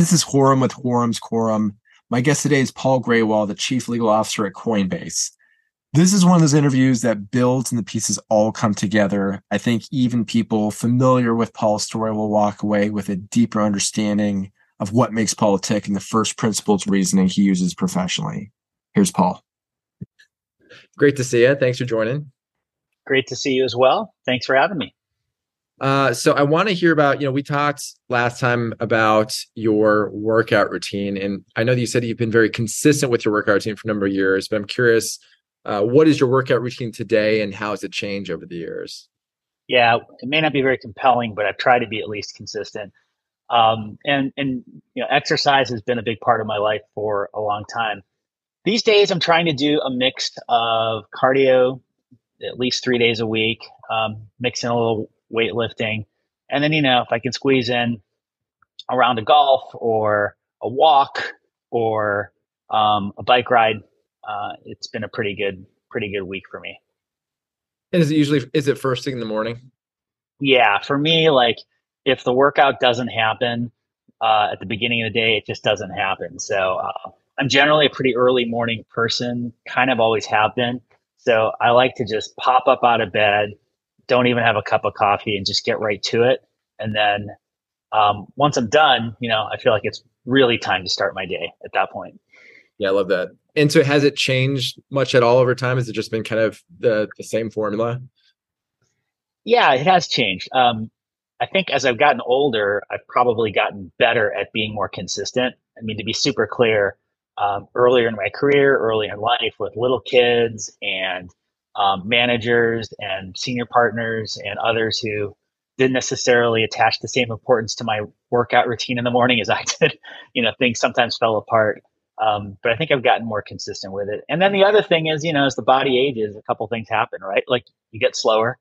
This is Khurram with Khurram's Quorum. My guest today is Paul Grewal, the Chief Legal Officer at Coinbase. This is one of those interviews that builds and the pieces all come together. I think even people familiar with Paul's story will walk away with a deeper understanding of what makes Paul tick and the first principles reasoning he uses professionally. Here's Paul. Great to see you. Thanks for joining. Great to see you as well. Thanks for having me. Uh, so I want to hear about, you know, we talked last time about your workout routine, and I know that you said you've been very consistent with your workout routine for a number of years, but I'm curious, uh, what is your workout routine today, and how has it changed over the years? Yeah, it may not be very compelling, but I've tried to be at least consistent. Um, and and you know, exercise has been a big part of my life for a long time. These days, I'm trying to do a mix of cardio, at least three days a week, um, mix in a little weightlifting. And then, you know, if I can squeeze in a round of golf or a walk or um, a bike ride, uh, it's been a pretty good, pretty good week for me. And is it usually, is it first thing in the morning? Yeah. For me, like if the workout doesn't happen uh, at the beginning of the day, it just doesn't happen. So uh, I'm generally a pretty early morning person, kind of always have been. So I like to just pop up out of bed, don't even have a cup of coffee and just get right to it. And then um, once I'm done, you know, I feel like it's really time to start my day at that point. Yeah, I love that. And so has it changed much at all over time? Has it just been kind of the, the same formula? Yeah, it has changed. Um, I think as I've gotten older, I've probably gotten better at being more consistent. I mean, to be super clear, um, earlier in my career, early in life with little kids and um, managers and senior partners and others who didn't necessarily attach the same importance to my workout routine in the morning as I did. You know, things sometimes fell apart. Um, but I think I've gotten more consistent with it. And then the other thing is, you know, as the body ages, a couple things happen, right? Like you get slower.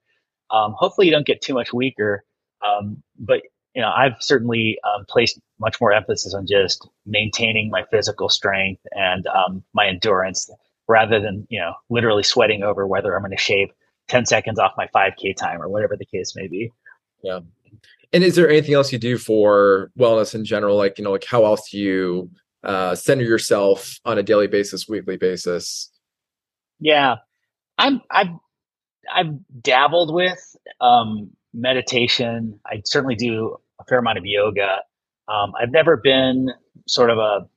Um, hopefully, you don't get too much weaker. Um, but you know, I've certainly um, placed much more emphasis on just maintaining my physical strength and um, my endurance rather than you know literally sweating over whether I'm going to shave 10 seconds off my 5k time or whatever the case may be. Yeah. And is there anything else you do for wellness in general? Like, you know, like how else do you uh, center yourself on a daily basis, weekly basis? Yeah, I'm, I've, I've dabbled with um, meditation. I certainly do a fair amount of yoga. Um, I've never been sort of a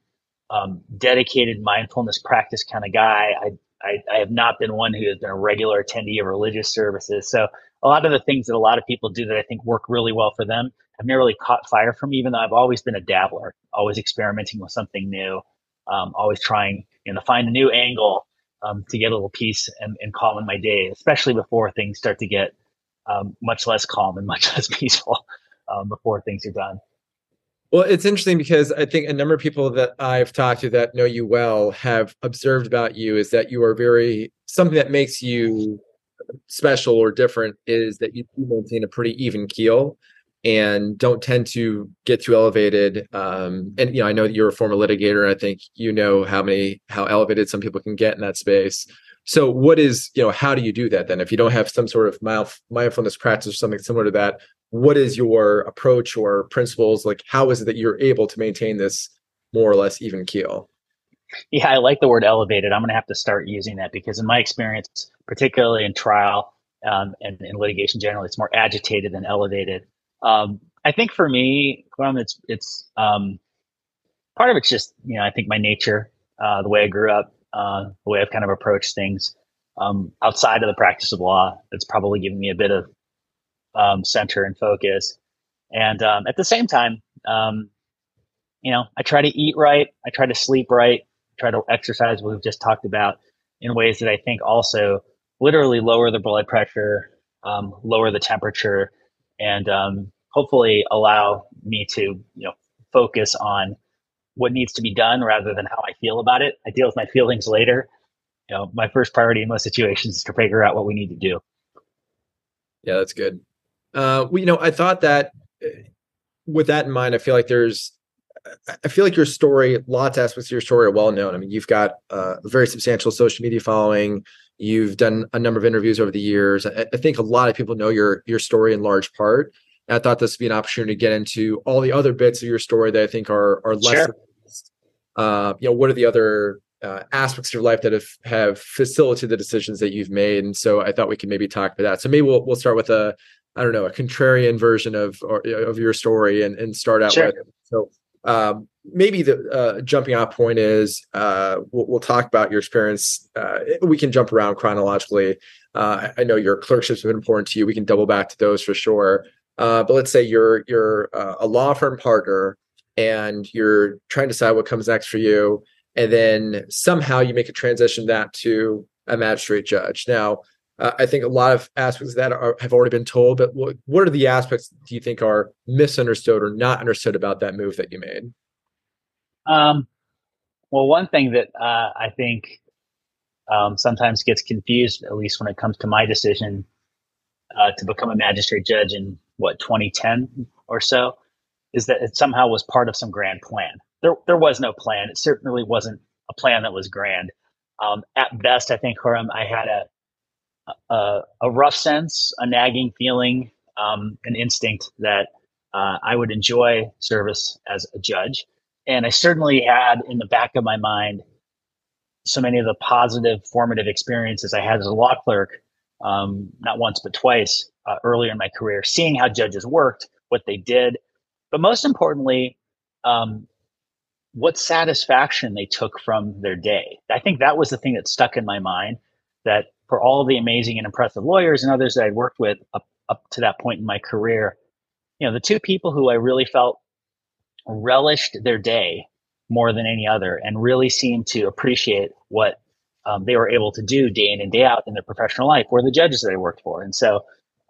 um, dedicated mindfulness practice kind of guy. I, I, I have not been one who has been a regular attendee of religious services. So a lot of the things that a lot of people do that I think work really well for them I've never really caught fire me, even though I've always been a dabbler, always experimenting with something new, um, always trying you know, to find a new angle um, to get a little peace and, and calm in my day, especially before things start to get um, much less calm and much less peaceful um, before things are done. Well, it's interesting because I think a number of people that I've talked to that know you well have observed about you is that you are very something that makes you special or different is that you maintain a pretty even keel and don't tend to get too elevated. Um, and you know, I know that you're a former litigator. I think you know how many how elevated some people can get in that space. So, what is you know how do you do that then? If you don't have some sort of mindfulness practice or something similar to that, what is your approach or principles? Like how is it that you're able to maintain this more or less even keel? Yeah i like the word elevated. I'm going to have to start using that because in my experience particularly in trial um, and in litigation generally it's more agitated than elevated. Um, i think for me it's it's um, part of it's just you know i think my nature uh, the way i grew up uh, the way i've kind of approached things um, outside of the practice of law it's probably given me a bit of um, center and focus. And um, at the same time, um, you know, I try to eat right, I try to sleep right, try to exercise. We've just talked about in ways that I think also literally lower the blood pressure, um, lower the temperature, and um, hopefully allow me to you know focus on what needs to be done rather than how I feel about it. I deal with my feelings later. You know, my first priority in most situations is to figure out what we need to do. Yeah, that's good. Uh, well, you know, I thought that uh, with that in mind, I feel like there's, I feel like your story, lots of aspects of your story are well known. I mean, you've got a very substantial social media following. You've done a number of interviews over the years. I, I think a lot of people know your your story in large part. And I thought this would be an opportunity to get into all the other bits of your story that I think are are less. Sure. Uh, you know, what are the other uh, aspects of your life that have have facilitated the decisions that you've made? And so I thought we could maybe talk about that. So maybe we'll we'll start with a I don't know a contrarian version of or, of your story and and start out sure. with so. Um, maybe the uh, jumping off point is uh, we'll, we'll, talk about your experience. Uh, we can jump around chronologically. Uh, I know your clerkships have been important to you. We can double back to those for sure. Uh, but let's say you're you're uh, a law firm partner and you're trying to decide what comes next for you, and then somehow you make a transition that to a magistrate judge. Now, uh, I think a lot of aspects of that are, have already been told, but what, what are the aspects do you think are misunderstood or not understood about that move that you made? Um, well, one thing that uh, I think um, sometimes gets confused, at least when it comes to my decision uh, to become a magistrate judge in what 2010 or so, is that it somehow was part of some grand plan. There, there was no plan. It certainly wasn't a plan that was grand. Um, at best, I think, Khurram, I had a, a, a rough sense, a nagging feeling, um, an instinct that uh, I would enjoy service as a judge. And I certainly had in the back of my mind so many of the positive formative experiences I had as a law clerk, um, not once but twice uh, earlier in my career, seeing how judges worked, what they did, but most importantly, um, what satisfaction they took from their day. I think that was the thing that stuck in my mind. That for all the amazing and impressive lawyers and others that I'd worked with up up to that point in my career, you know, the two people who I really felt relished their day more than any other and really seemed to appreciate what um, they were able to do day in and day out in their professional life were the judges that I worked for. And so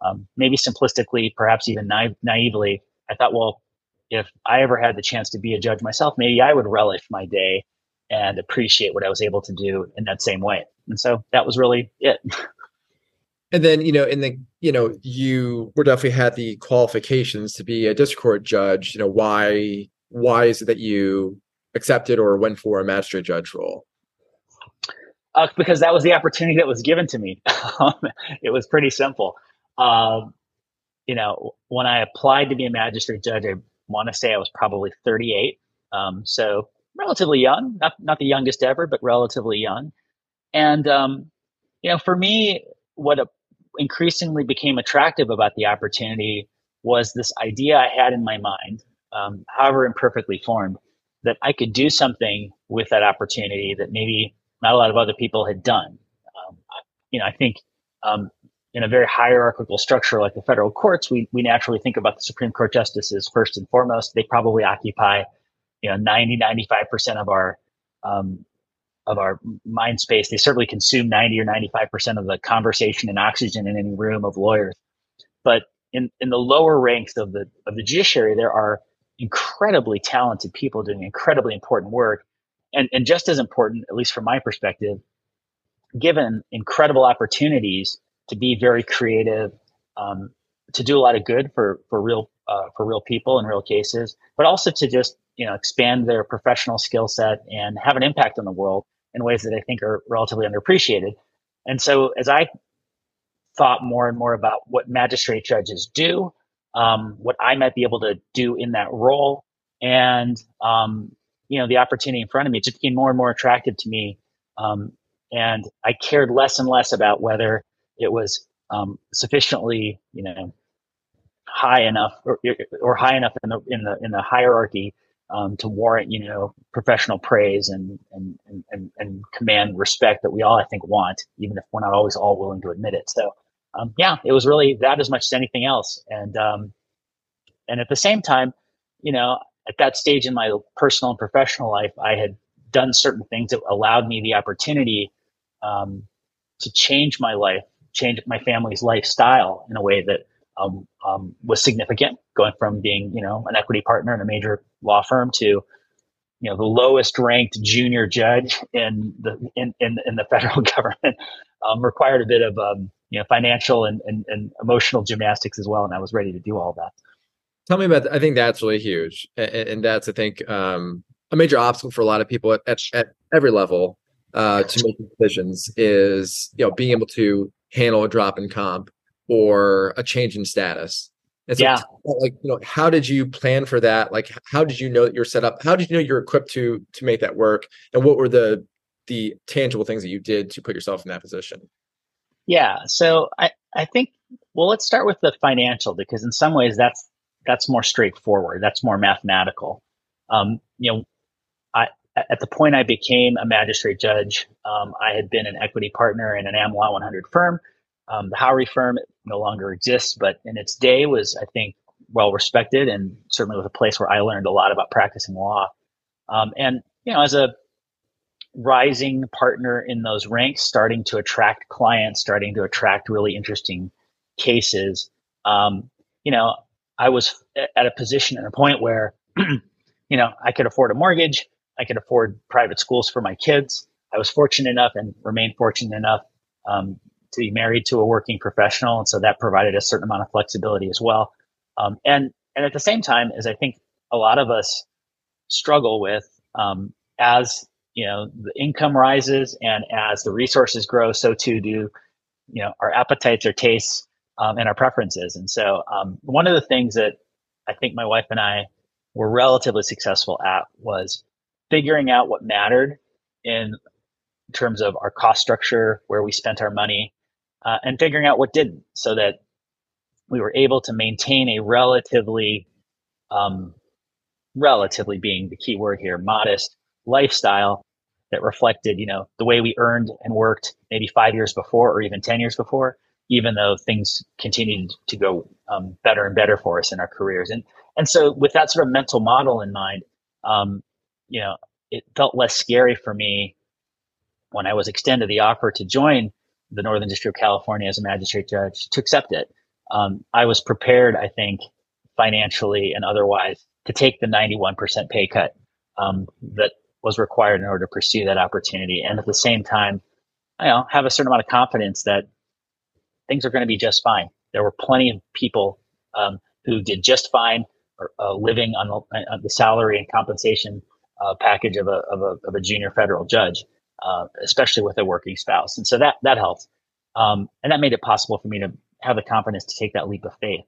um, maybe simplistically, perhaps even naive, naively, I thought, well, if I ever had the chance to be a judge myself, maybe I would relish my day and appreciate what I was able to do in that same way. And so that was really it. And then, you know, in the, you know, you were definitely had the qualifications to be a district court judge. You know, why, why is it that you accepted or went for a magistrate judge role? Uh, because that was the opportunity that was given to me. it was pretty simple. Um, you know, when I applied to be a magistrate judge, I want to say I was probably 38. Um, so relatively young, not, not the youngest ever, but relatively young. And, um, you know, for me, what a, increasingly became attractive about the opportunity was this idea I had in my mind, um, however imperfectly formed, that I could do something with that opportunity that maybe not a lot of other people had done. Um, you know, I think um, in a very hierarchical structure like the federal courts, we, we naturally think about the Supreme Court justices first and foremost. They probably occupy, you know, 90, 95% of our um, of our mind space. They certainly consume 90 or 95% of the conversation and oxygen in any room of lawyers. But in, in the lower ranks of the, of the judiciary, there are incredibly talented people doing incredibly important work. And, and just as important, at least from my perspective, given incredible opportunities to be very creative, um, to do a lot of good for, for real, uh, for real people in real cases, but also to just, you know, expand their professional skill set and have an impact on the world in ways that I think are relatively underappreciated. And so as I thought more and more about what magistrate judges do, um, what I might be able to do in that role, and um, you know the opportunity in front of me, it just became more and more attractive to me. Um, and I cared less and less about whether it was um, sufficiently, you know, high enough or, or high enough in the in the in the hierarchy um, to warrant, you know, professional praise and, and, and, and, command respect that we all, I think, want, even if we're not always all willing to admit it. So, um, yeah, it was really that as much as anything else. And, um, and at the same time, you know, at that stage in my personal and professional life, I had done certain things that allowed me the opportunity, um, to change my life, change my family's lifestyle in a way that um, um, was significant, going from being you know an equity partner in a major law firm to you know the lowest ranked junior judge in the in in, in the federal government um, required a bit of um, you know financial and, and, and emotional gymnastics as well, and I was ready to do all that. Tell me about. I think that's really huge, and, and that's I think um, a major obstacle for a lot of people at, at, at every level uh, to make decisions is you know being able to handle a drop in comp or a change in status. And so, yeah. like you know, how did you plan for that? Like, how did you know that you're set up? How did you know you're equipped to to make that work? And what were the the tangible things that you did to put yourself in that position? Yeah. So I I think well, let's start with the financial because in some ways that's that's more straightforward. That's more mathematical. Um, you know, I at the point I became a magistrate judge, um, I had been an equity partner in an Am Law 100 firm. Um, the Howrey firm no longer exists, but in its day was, I think, well respected and certainly was a place where I learned a lot about practicing law. Um, and, you know, as a rising partner in those ranks, starting to attract clients, starting to attract really interesting cases, um, you know, I was at a position and a point where, you know, I could afford a mortgage. I could afford private schools for my kids. I was fortunate enough and remain fortunate enough um, to be married to a working professional, and so that provided a certain amount of flexibility as well. Um, and and at the same time, as I think a lot of us struggle with, um, as you know, the income rises and as the resources grow, so too do you know our appetites, our tastes, um, and our preferences. And so, um, one of the things that I think my wife and I were relatively successful at was figuring out what mattered in terms of our cost structure, where we spent our money, uh, and figuring out what didn't, so that we were able to maintain a relatively, um, relatively being the key word here, modest lifestyle that reflected, you know, the way we earned and worked maybe five years before or even 10 years before, even though things continued to go um, better and better for us in our careers. And, and so with that sort of mental model in mind, um, you know, it felt less scary for me when I was extended the offer to join the Northern District of California as a magistrate judge to accept it. Um, I was prepared, I think, financially and otherwise, to take the 91% pay cut um, that was required in order to pursue that opportunity. And at the same time, you know, have a certain amount of confidence that things are going to be just fine. There were plenty of people um, who did just fine, or, uh, living on the, on the salary and compensation uh, package of a, of a, of a junior federal judge, uh, especially with a working spouse. And so that, that helped. Um, and that made it possible for me to have the confidence to take that leap of faith.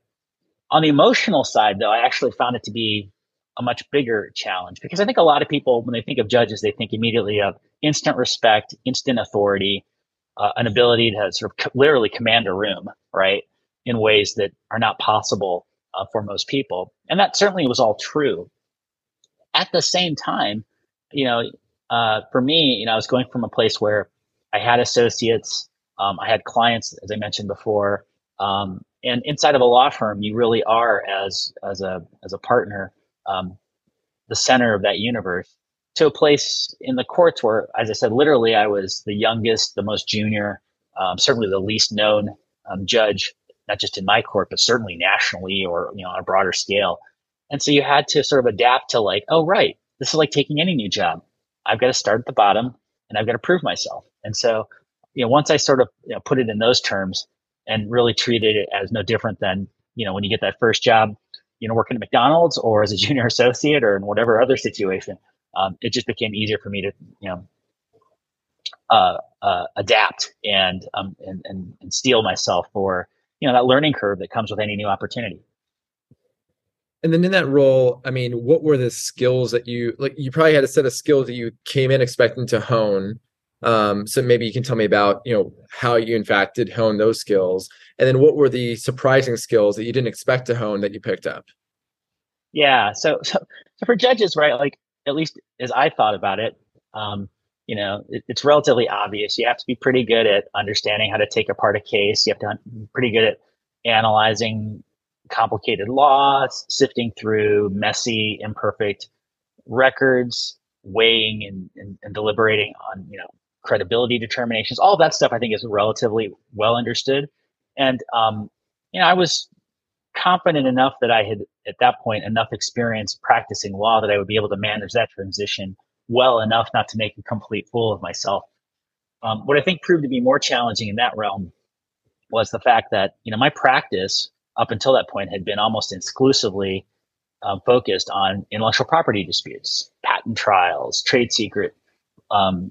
On the emotional side, though, I actually found it to be a much bigger challenge because I think a lot of people, when they think of judges, they think immediately of instant respect, instant authority, uh, an ability to sort of literally command a room, right, in ways that are not possible uh, for most people. And that certainly was all true at the same time, you know, uh, for me, you know, I was going from a place where I had associates, um, I had clients, as I mentioned before, um, and inside of a law firm, you really are as as a as a partner, um, the center of that universe. To a place in the courts where, as I said, literally, I was the youngest, the most junior, um, certainly the least known um, judge, not just in my court, but certainly nationally or you know on a broader scale. And so you had to sort of adapt to like, oh, right, this is like taking any new job. I've got to start at the bottom and I've got to prove myself. And so, you know, once I sort of you know, put it in those terms and really treated it as no different than, you know, when you get that first job, you know, working at McDonald's or as a junior associate or in whatever other situation, um, it just became easier for me to, you know, uh, uh, adapt and, um, and, and, and steel myself for, you know, that learning curve that comes with any new opportunity. And then in that role, I mean, what were the skills that you like? You probably had a set of skills that you came in expecting to hone. Um, so maybe you can tell me about you know how you in fact did hone those skills, and then what were the surprising skills that you didn't expect to hone that you picked up? Yeah, so so, so for judges, right? Like at least as I thought about it, um, you know, it, it's relatively obvious. You have to be pretty good at understanding how to take apart a case. You have to be pretty good at analyzing complicated laws, sifting through messy, imperfect records, weighing and, and, and, deliberating on, you know, credibility determinations. All that stuff I think is relatively well understood. And, um, you know, I was confident enough that I had at that point enough experience practicing law that I would be able to manage that transition well enough not to make a complete fool of myself. Um, what I think proved to be more challenging in that realm was the fact that, you know, my practice up until that point had been almost exclusively um, focused on intellectual property disputes, patent trials, trade secret um,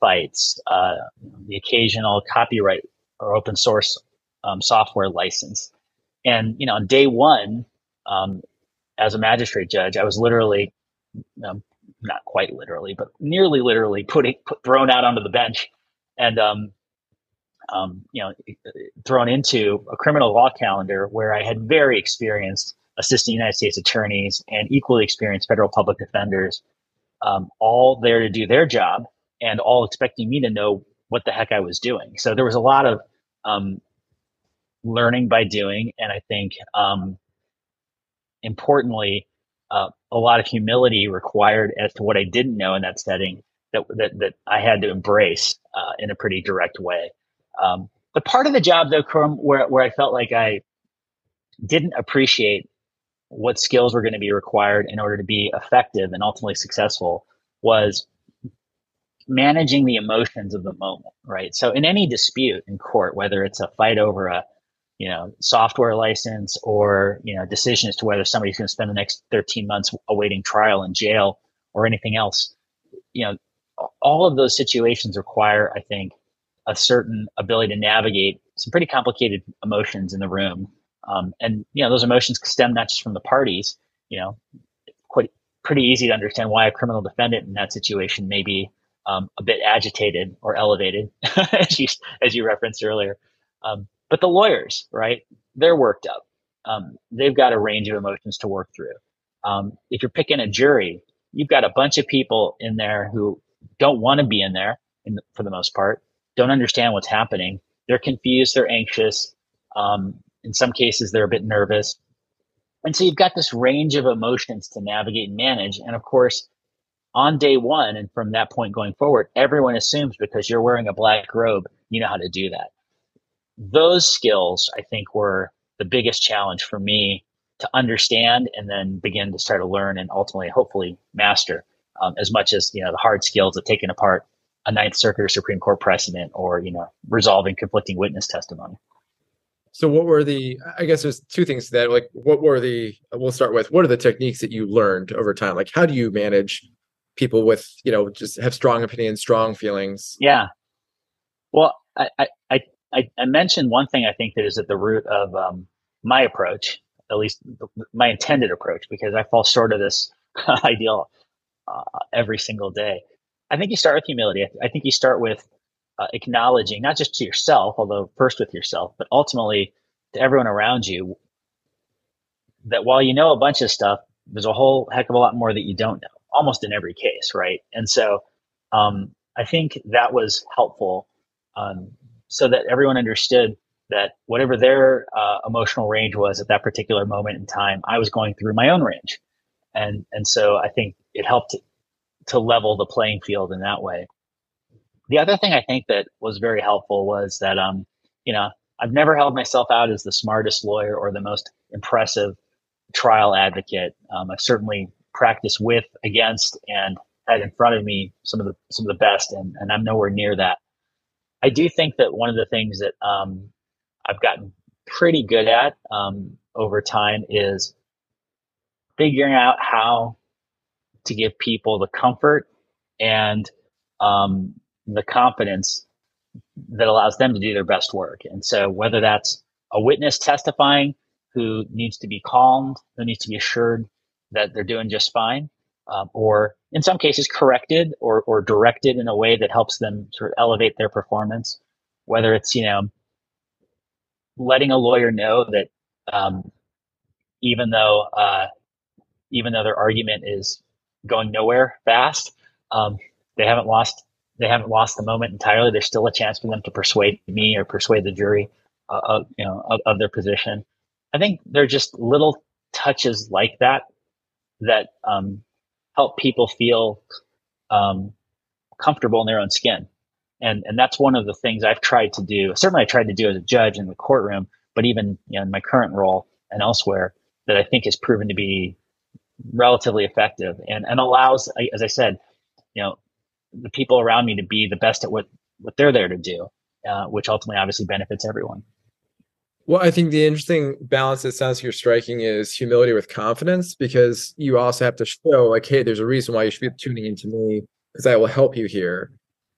fights, uh, the occasional copyright or open source um, software license. And you know, on day one, um, as a magistrate judge, I was literally, um, not quite literally, but nearly literally, putting put, thrown out onto the bench, and um, you know, thrown into a criminal law calendar where I had very experienced assistant United States attorneys and equally experienced federal public defenders, um, all there to do their job and all expecting me to know what the heck I was doing. So there was a lot of um, learning by doing, and I think um, importantly, uh, a lot of humility required as to what I didn't know in that setting that that, that I had to embrace uh, in a pretty direct way. Um, the part of the job though, Khurram, where where I felt like I didn't appreciate what skills were going to be required in order to be effective and ultimately successful was managing the emotions of the moment, right? So in any dispute in court, whether it's a fight over a you know software license or you know decision as to whether somebody's going to spend the next 13 months awaiting trial in jail or anything else, you know, all of those situations require, I think, a certain ability to navigate some pretty complicated emotions in the room. Um, and you know, those emotions stem not just from the parties. You know, quite pretty easy to understand why a criminal defendant in that situation may be um, a bit agitated or elevated, as you as you referenced earlier. Um, but the lawyers, right? They're worked up. Um, they've got a range of emotions to work through. Um, if you're picking a jury, you've got a bunch of people in there who don't want to be in there, in the, for the most part don't understand what's happening. They're confused, they're anxious. Um, in some cases, they're a bit nervous. And so you've got this range of emotions to navigate and manage. And of course, on day one and from that point going forward, everyone assumes because you're wearing a black robe, you know how to do that. Those skills, I think, were the biggest challenge for me to understand and then begin to start to learn and ultimately, hopefully, master um, as much as you know the hard skills of taking apart a Ninth Circuit or Supreme Court precedent or, you know, resolving conflicting witness testimony. So what were the I guess there's two things to that. Like what were the we'll start with what are the techniques that you learned over time? Like how do you manage people with, you know, just have strong opinions, strong feelings? Yeah. Well, I I I, I mentioned one thing I think that is at the root of um, my approach, at least my intended approach, because I fall short of this ideal uh, every single day. I think you start with humility. I, think you start with uh, acknowledging not just to yourself, although first with yourself, but ultimately to everyone around you that while you know a bunch of stuff, there's a whole heck of a lot more that you don't know, almost in every case, right? And so um, I think that was helpful um, so that everyone understood that whatever their uh, emotional range was at that particular moment in time, I was going through my own range. And, and so I think it helped to level the playing field in that way. The other thing I think that was very helpful was that, um, you know, I've never held myself out as the smartest lawyer or the most impressive trial advocate. Um, I've certainly practiced with, against, and had in front of me some of the some of the best, and, and I'm nowhere near that. I do think that one of the things that um, I've gotten pretty good at um, over time is figuring out how to give people the comfort and um, the confidence that allows them to do their best work. And so, whether that's a witness testifying who needs to be calmed, who needs to be assured that they're doing just fine, um, or in some cases corrected or, or directed in a way that helps them sort of elevate their performance, whether it's, you know, letting a lawyer know that um, even though uh, even though their argument is going nowhere fast. Um, they haven't lost they haven't lost the moment entirely. There's still a chance for them to persuade me or persuade the jury uh, of you know of, of, their position. I think they're just little touches like that that um, help people feel um, comfortable in their own skin, and and that's one of the things I've tried to do. Certainly, I tried to do as a judge in the courtroom, but even you know, in my current role and elsewhere, that I think has proven to be relatively effective and, and allows, as I said, you know, the people around me to be the best at what, what they're there to do, uh, which ultimately obviously benefits everyone. Well, I think the interesting balance that sounds like you're striking is humility with confidence because you also have to show, like, hey, there's a reason why you should be tuning into me because I will help you here.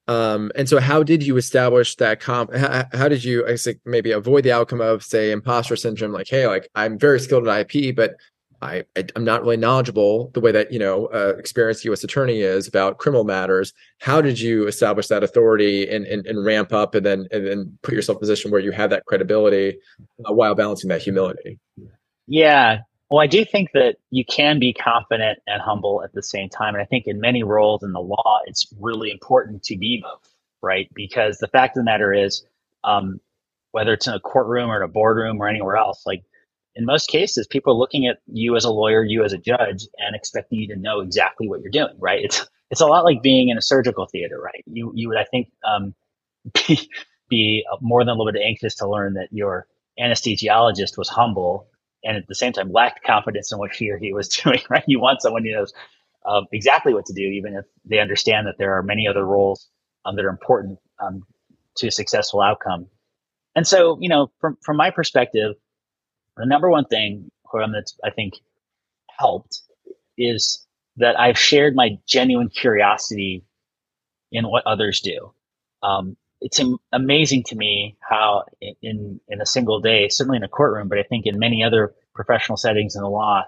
Um, and so, how did you establish that comp? How, how did you, I think, maybe avoid the outcome of, say, imposter syndrome? Like, hey, like I'm very skilled at IP, but I, am not really knowledgeable the way that you know uh, experienced U.S. attorney is about criminal matters. How did you establish that authority and, and, and ramp up, and then and then put yourself in a position where you have that credibility uh, while balancing that humility? Yeah, well, I do think that you can be confident and humble at the same time. And I think in many roles in the law, it's really important to be both, right? Because the fact of the matter is, um, whether it's in a courtroom or in a boardroom or anywhere else, like in most cases, people are looking at you as a lawyer, you as a judge, and expecting you to know exactly what you're doing, right? It's it's a lot like being in a surgical theater, right? You you would, I think, um, be, be more than a little bit anxious to learn that your anesthesiologist was humble and at the same time lacked confidence in what he or he was doing. Right? You want someone who knows uh, exactly what to do, even if they understand that there are many other roles um, that are important um, to a successful outcome. And so, you know, from from my perspective, the number one thing that's I think helped is that I've shared my genuine curiosity in what others do. Um, it's amazing to me how in in a single day, certainly in a courtroom, but I think in many other professional settings in the law,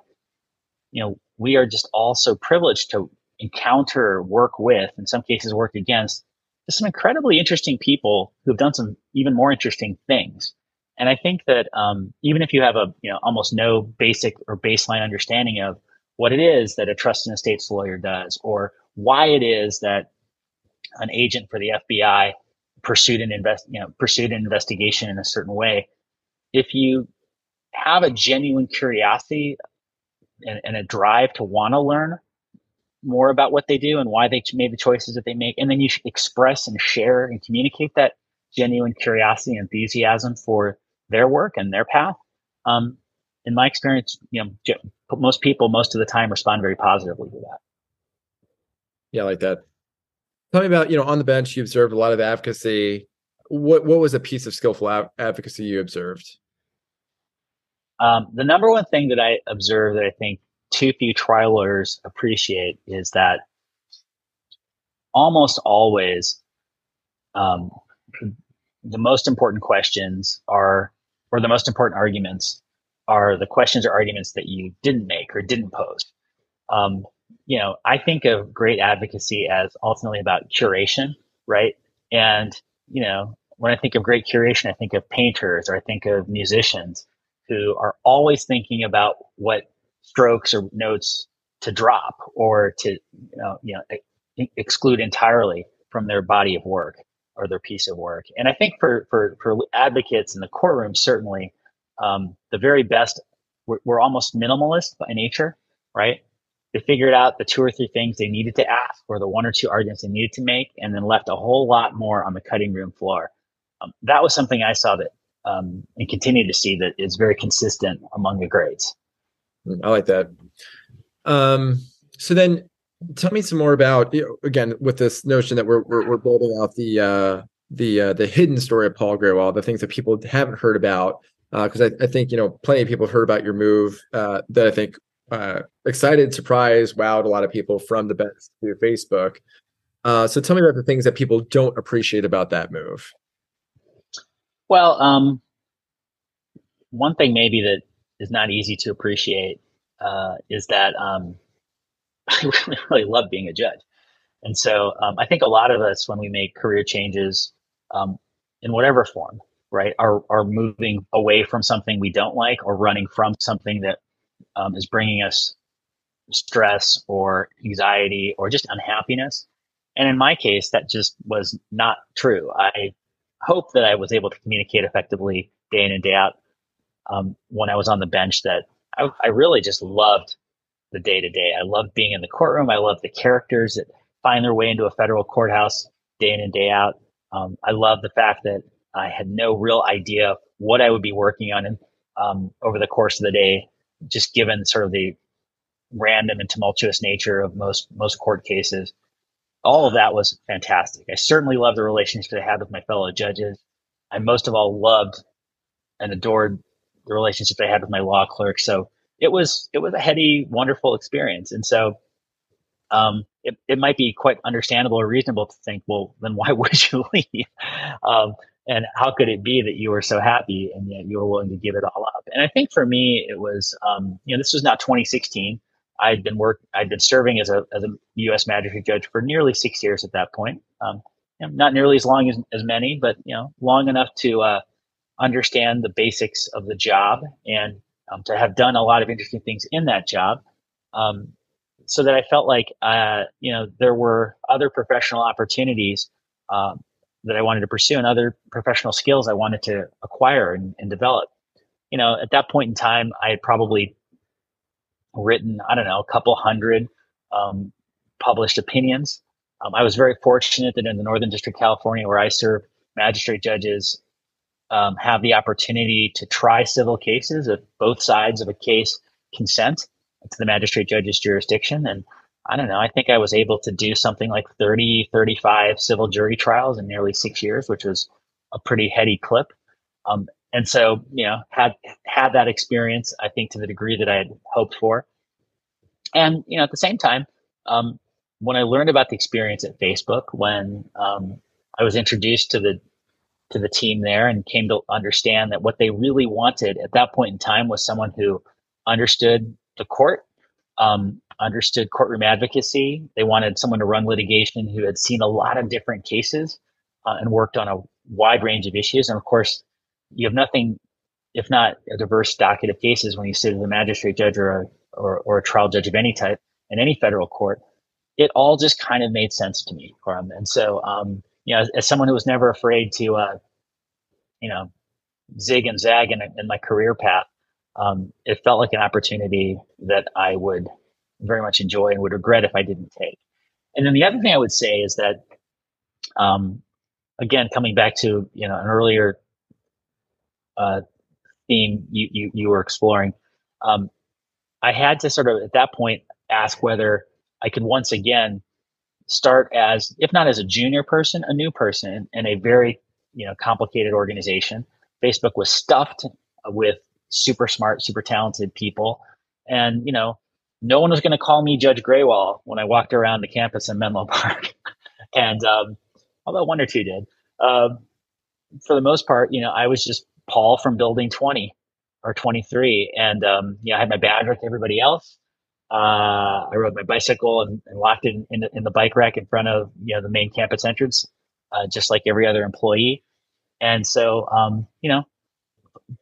you know, we are just all so privileged to encounter, work with, in some cases work against, just some incredibly interesting people who have done some even more interesting things. And I think that um, even if you have a you know almost no basic or baseline understanding of what it is that a trust and estates lawyer does, or why it is that an agent for the FBI pursued an invest, you know, pursued an investigation in a certain way. If you have a genuine curiosity and, and a drive to want to learn more about what they do and why they made the choices that they make, and then you express and share and communicate that genuine curiosity and enthusiasm for their work and their path. Um, in my experience, you know, most people most of the time respond very positively to that. Yeah, I like that. Tell me about, you know, on the bench, you observed a lot of advocacy. What what was a piece of skillful advocacy you observed? Um, the number one thing that I observe that I think too few trial lawyers appreciate is that almost always um, the most important questions are, or the most important arguments are the questions or arguments that you didn't make or didn't pose. Um, you know, I think of great advocacy as ultimately about curation, right? And, you know, when I think of great curation, I think of painters or I think of musicians who are always thinking about what strokes or notes to drop or to, you know, you know exclude entirely from their body of work or their piece of work. And I think for, for, for advocates in the courtroom, certainly, um, the very best, we're, we're almost minimalist by nature, right? They figured out the two or three things they needed to ask or the one or two arguments they needed to make, and then left a whole lot more on the cutting room floor. Um, that was something I saw that um, and continue to see that is very consistent among the grades. I like that. Um, so then, tell me some more about you know, again with this notion that we're we're, we're building out the uh, the uh, the hidden story of Paul Grewal, the things that people haven't heard about. Because uh, I, I, think you know plenty of people have heard about your move uh, that I think uh, excited, surprised, wowed a lot of people from the best to Facebook. Uh, so tell me about the things that people don't appreciate about that move. Well, um, one thing maybe that is not easy to appreciate is that um, I really, really love being a judge. And so um, I think a lot of us, when we make career changes um, in whatever form, right, are, are moving away from something we don't like or running from something that um, is bringing us stress or anxiety or just unhappiness. And in my case, that just was not true. I hope that I was able to communicate effectively day in and day out um, when I was on the bench that I, I really just loved the day to day. I love being in the courtroom. I love the characters that find their way into a federal courthouse day in and day out. Um, I love the fact that I had no real idea what I would be working on in, um, over the course of the day just given sort of the random and tumultuous nature of most most court cases. All of that was fantastic. I certainly loved the relationship I had with my fellow judges. I most of all loved and adored the relationship I had with my law clerk. So it was it was a heady, wonderful experience. And so um, it, it might be quite understandable or reasonable to think, well, then why would you leave? Um, and how could it be that you were so happy and yet you were willing to give it all up? And I think for me, it was, um, you know, this was now 2016. I'd been work, I'd been serving as a as a U.S. magistrate judge for nearly six years at that point. Um, not nearly as long as, as many, but you know, long enough to uh, understand the basics of the job and um, to have done a lot of interesting things in that job. Um, so that I felt like uh, you know there were other professional opportunities um, that I wanted to pursue and other professional skills I wanted to acquire and, and, develop. You know, at that point in time, I had probably written I don't know a couple hundred um, published opinions. Um, I was very fortunate that in the Northern District, of California, where I serve, magistrate judges um, have the opportunity to try civil cases if both sides of a case consent to the magistrate judge's jurisdiction. And I don't know, I think I was able to do something like 30, 35 civil jury trials in nearly six years, which was a pretty heady clip. Um, and so, you know, had had that experience, I think, to the degree that I had hoped for. And you know, at the same time, um, when I learned about the experience at Facebook, when um, I was introduced to the to the team there and came to understand that what they really wanted at that point in time was someone who understood the court, um, understood courtroom advocacy. They wanted someone to run litigation who had seen a lot of different cases uh, and worked on a wide range of issues. And of course, you have nothing if not a diverse docket of cases when you sit as a magistrate judge or a, or, or a trial judge of any type in any federal court. It all just kind of made sense to me. And so, um, you know, as, as, someone who was never afraid to, uh, you know, zig and zag in, in my career path, um, it felt like an opportunity that I would very much enjoy and would regret if I didn't take. And then the other thing I would say is that, um, again, coming back to you know an earlier uh, theme you, you, you were exploring, um, I had to sort of at that point ask whether I could once again start as, if not as a junior person, a new person in a very you know complicated organization. Facebook was stuffed with super smart, super talented people. And, you know, no one was going to call me Judge Grewal when I walked around the campus in Menlo Park. and um, although one or two did, um, for the most part, you know, I was just Paul from building 20 or 23. And, um, you know, I had my badge like everybody else. Uh, I rode my bicycle and, and locked it in, in, in, the bike rack in front of, you know, the main campus entrance, uh, just like every other employee. And so, um, you know,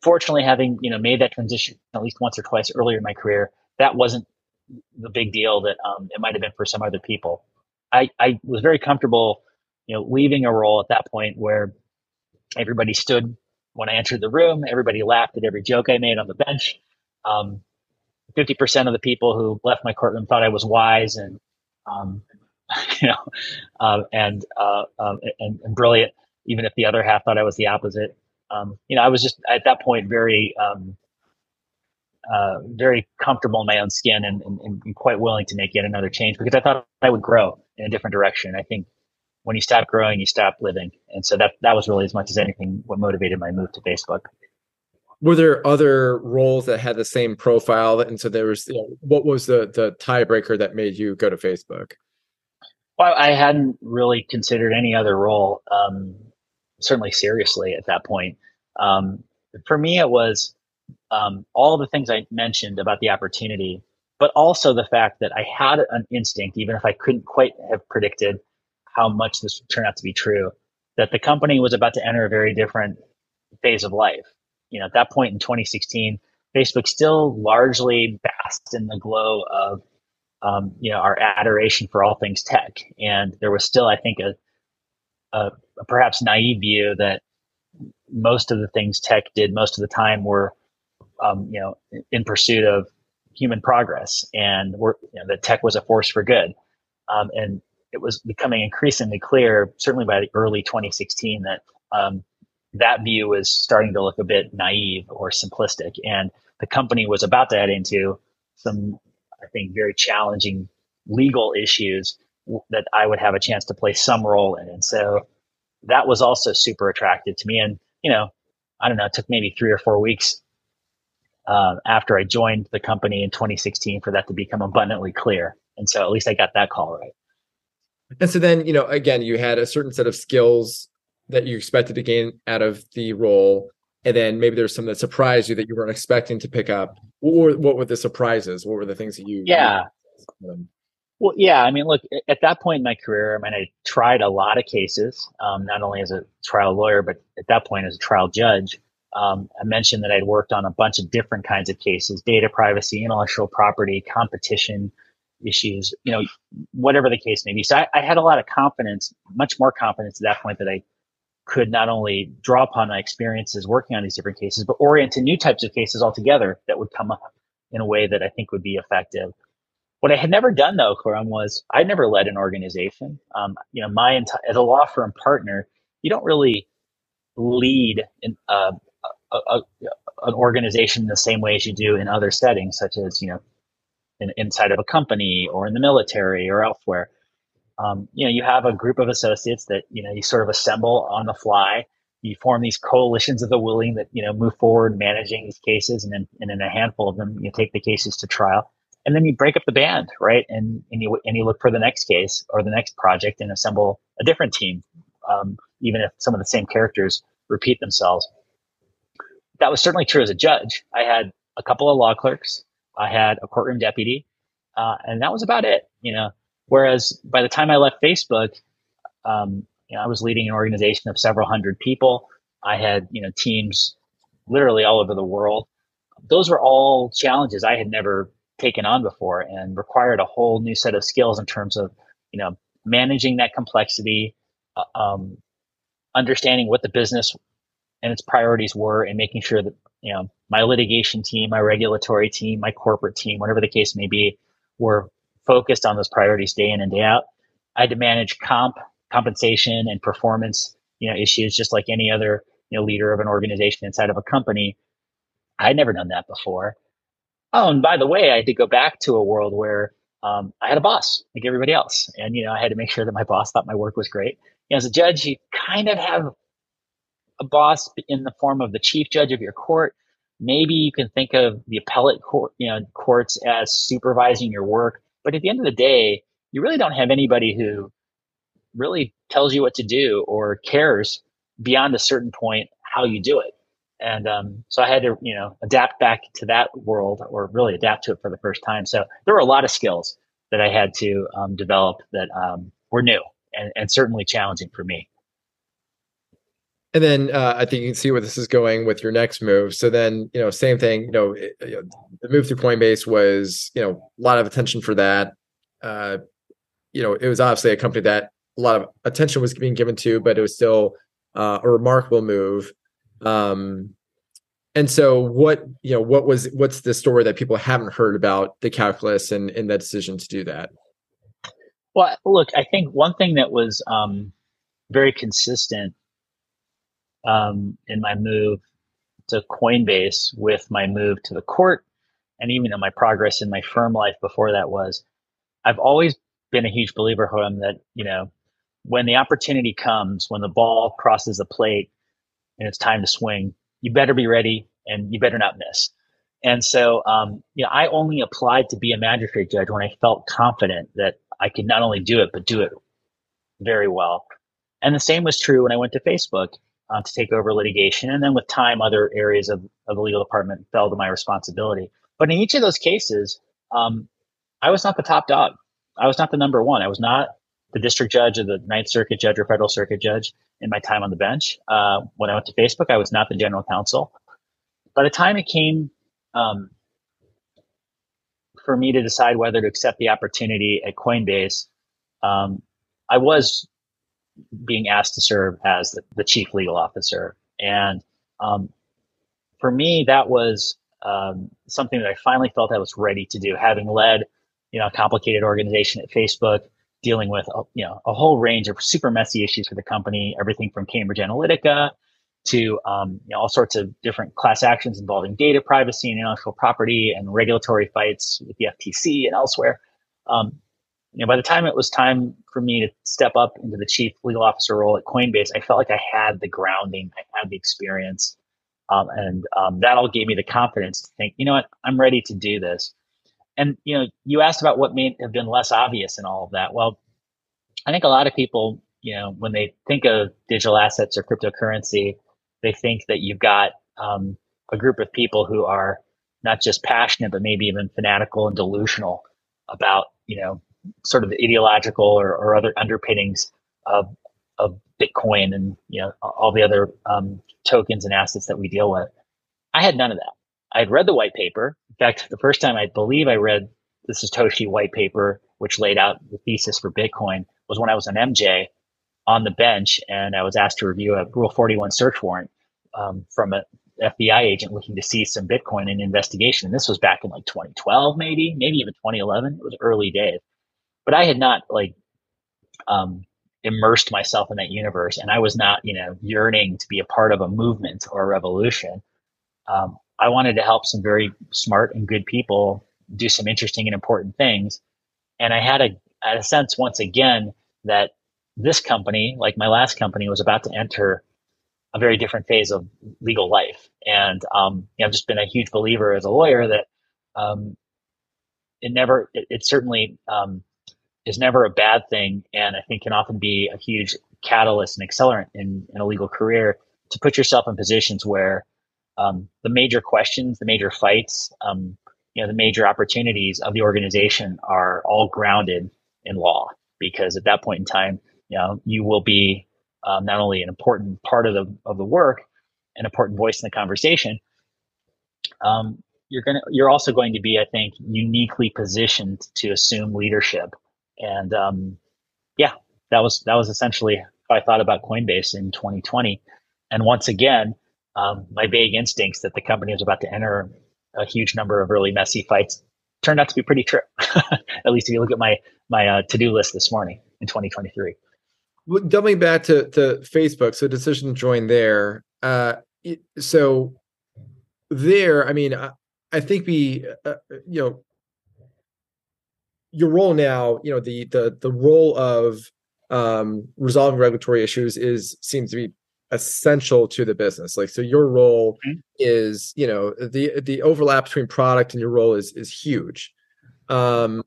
fortunately, having you know made that transition at least once or twice earlier in my career, that wasn't the big deal that um, it might have been for some other people. I, I was very comfortable, you know, leaving a role at that point where everybody stood when I entered the room. Everybody laughed at every joke I made on the bench. Um, 50% of the people who left my courtroom thought I was wise and, um, you know, uh, and, uh, um, and, and, brilliant, even if the other half thought I was the opposite um, you know, I was just at that point very, um, uh, very comfortable in my own skin and, and, and, quite willing to make yet another change because I thought I would grow in a different direction. I think when you stop growing, you stop living, and so that that was really as much as anything what motivated my move to Facebook. Were there other roles that had the same profile, and so there was you know, what was the the tiebreaker that made you go to Facebook? Well, I hadn't really considered any other role. Um, certainly seriously at that point. Um, for me, it was um, all the things I mentioned about the opportunity, but also the fact that I had an instinct, even if I couldn't quite have predicted how much this would turn out to be true, that the company was about to enter a very different phase of life. You know, at that point in 2016, Facebook still largely basked in the glow of, um, you know, our adoration for all things tech, and there was still, I think, a a, a perhaps naive view that most of the things tech did most of the time were, um, you know, in pursuit of human progress, and we're, you know, that tech was a force for good. Um, and it was becoming increasingly clear, certainly by the early 2016, that um, that view was starting to look a bit naive or simplistic, and the company was about to head into some, I think, very challenging legal issues that I would have a chance to play some role in. And so that was also super attractive to me. And, you know, I don't know, it took maybe three or four weeks uh, after I joined the company in 2016 for that to become abundantly clear And so at least I got that call right. And so then, you know, again, you had a certain set of skills that you expected to gain out of the role. And then maybe there's some that surprised you that you weren't expecting to pick up. What were, what were the surprises? What were the things that you? Yeah. Um, well, yeah. I mean, look, at that point in my career, I mean, I tried a lot of cases, um, not only as a trial lawyer, but at that point as a trial judge. Um, I mentioned that I'd worked on a bunch of different kinds of cases: data privacy, intellectual property, competition issues. You know, whatever the case may be. So I, I had a lot of confidence, much more confidence at that point that I could not only draw upon my experiences working on these different cases, but orient to new types of cases altogether that would come up in a way that I think would be effective. What I had never done though, Khurram, was I never led an organization. Um, you know, my as a law firm partner, you don't really lead in, uh, a, a, an organization in the same way as you do in other settings, such as you know, in, inside of a company or in the military or elsewhere. Um, you know, you have a group of associates that you know you sort of assemble on the fly. You form these coalitions of the willing that you know move forward managing these cases, and then and in a handful of them, you take the cases to trial and then you break up the band, right? And and you and you look for the next case or the next project and assemble a different team, um, even if some of the same characters repeat themselves. That was certainly true as a judge. I had a couple of law clerks, I had a courtroom deputy, uh, and that was about it. You know, whereas by the time I left Facebook, um, you know, I was leading an organization of several hundred people. I had you know teams literally all over the world. Those were all challenges I had never taken on before and required a whole new set of skills in terms of you know managing that complexity uh, um, understanding what the business and its priorities were and making sure that you know my litigation team my regulatory team my corporate team whatever the case may be were focused on those priorities day in and day out i had to manage comp compensation and performance you know issues just like any other you know leader of an organization inside of a company i'd never done that before Oh, and by the way, I had to go back to a world where um, I had a boss like everybody else, and you know I had to make sure that my boss thought my work was great. You know, as a judge, you kind of have a boss in the form of the chief judge of your court. Maybe you can think of the appellate court, you know, courts as supervising your work, but at the end of the day, you really don't have anybody who really tells you what to do or cares beyond a certain point how you do it and um, so I had to, you know, adapt back to that world, or really adapt to it for the first time. So there were a lot of skills that I had to um, develop that um, were new and, and, certainly challenging for me. And then uh, I think you can see where this is going with your next move. So then, you know, same thing. You know, it, you know the move through Coinbase was, you know, a lot of attention for that. Uh, you know, it was obviously a company that a lot of attention was being given to, but it was still uh, a remarkable move. Um, and so what you know what was what's the story that people haven't heard about the calculus and and the decision to do that well look i think one thing that was um, very consistent um, in my move to coinbase with my move to the court and even in my progress in my firm life before that was i've always been a huge believer him that you know when the opportunity comes when the ball crosses the plate and it's time to swing, you better be ready and you better not miss. And so, um, you know, I only applied to be a magistrate judge when I felt confident that I could not only do it, but do it very well. And the same was true when I went to Facebook uh, to take over litigation. And then with time, other areas of, of the legal department fell to my responsibility. But in each of those cases, um, I was not the top dog. I was not the number one. I was not the district judge or the Ninth Circuit judge or federal circuit judge in my time on the bench. Uh, when I went to Facebook, I was not the general counsel. By the time it came um, for me to decide whether to accept the opportunity at Coinbase, um, I was being asked to serve as the, the chief legal officer. And um, for me, that was um, something that I finally felt I was ready to do, having led you know, a complicated organization at Facebook, dealing with you know a whole range of super messy issues for the company, everything from Cambridge Analytica to um, you know, all sorts of different class actions involving data privacy and intellectual property and regulatory fights with the FTC and elsewhere. Um, you know, by the time it was time for me to step up into the chief legal officer role at Coinbase, I felt like I had the grounding, I had the experience, um, and um, that all gave me the confidence to think, you know what, I'm ready to do this. and you know, you asked about what may have been less obvious in all of that. Well, I think a lot of people, you know, when they think of digital assets or cryptocurrency, they think that you've got um, a group of people who are not just passionate, but maybe even fanatical and delusional about, you know, sort of ideological or, or other underpinnings of of Bitcoin and you know all the other um, tokens and assets that we deal with. I had none of that. I had read the white paper. In fact, the first time I believe I read the Satoshi white paper, which laid out the thesis for Bitcoin, was when I was an MJ on the bench and I was asked to review a Rule 41 search warrant um, from a FBI agent looking to see some Bitcoin in investigation. And this was back in like 2012, maybe, maybe even 2011. It was early days. But I had not like um, immersed myself in that universe and I was not, you know, yearning to be a part of a movement or a revolution. Um, I wanted to help some very smart and good people do some interesting and important things. And I had a, had a sense once again that this company, like my last company, was about to enter a very different phase of legal life. And um, you know, I've just been a huge believer as a lawyer that um, it never, it, it certainly um, is never a bad thing, and I think can often be a huge catalyst and accelerant in, in a legal career to put yourself in positions where um, the major questions, the major fights, um, you know, the major opportunities of the organization are all grounded in law. Because at that point in time, you know, you will be um, not only an important part of the of the work, an important voice in the conversation. Um, you're gonna you're also going to be, I think, uniquely positioned to assume leadership and um, yeah, that was that was essentially how I thought about Coinbase in 2020. And once again, um, my vague instincts that the company was about to enter a huge number of really messy fights turned out to be pretty true. at least if you look at my my uh, to do list this morning in 2023. Well, doubling back to to Facebook, so decision to join there. Uh, so there, I mean, I, I think we, uh, you know, your role now, you know, the the the role of um, resolving regulatory issues is seems to be essential to the business. Like, so your role mm-hmm. is, you know, the the overlap between product and your role is is huge. Um,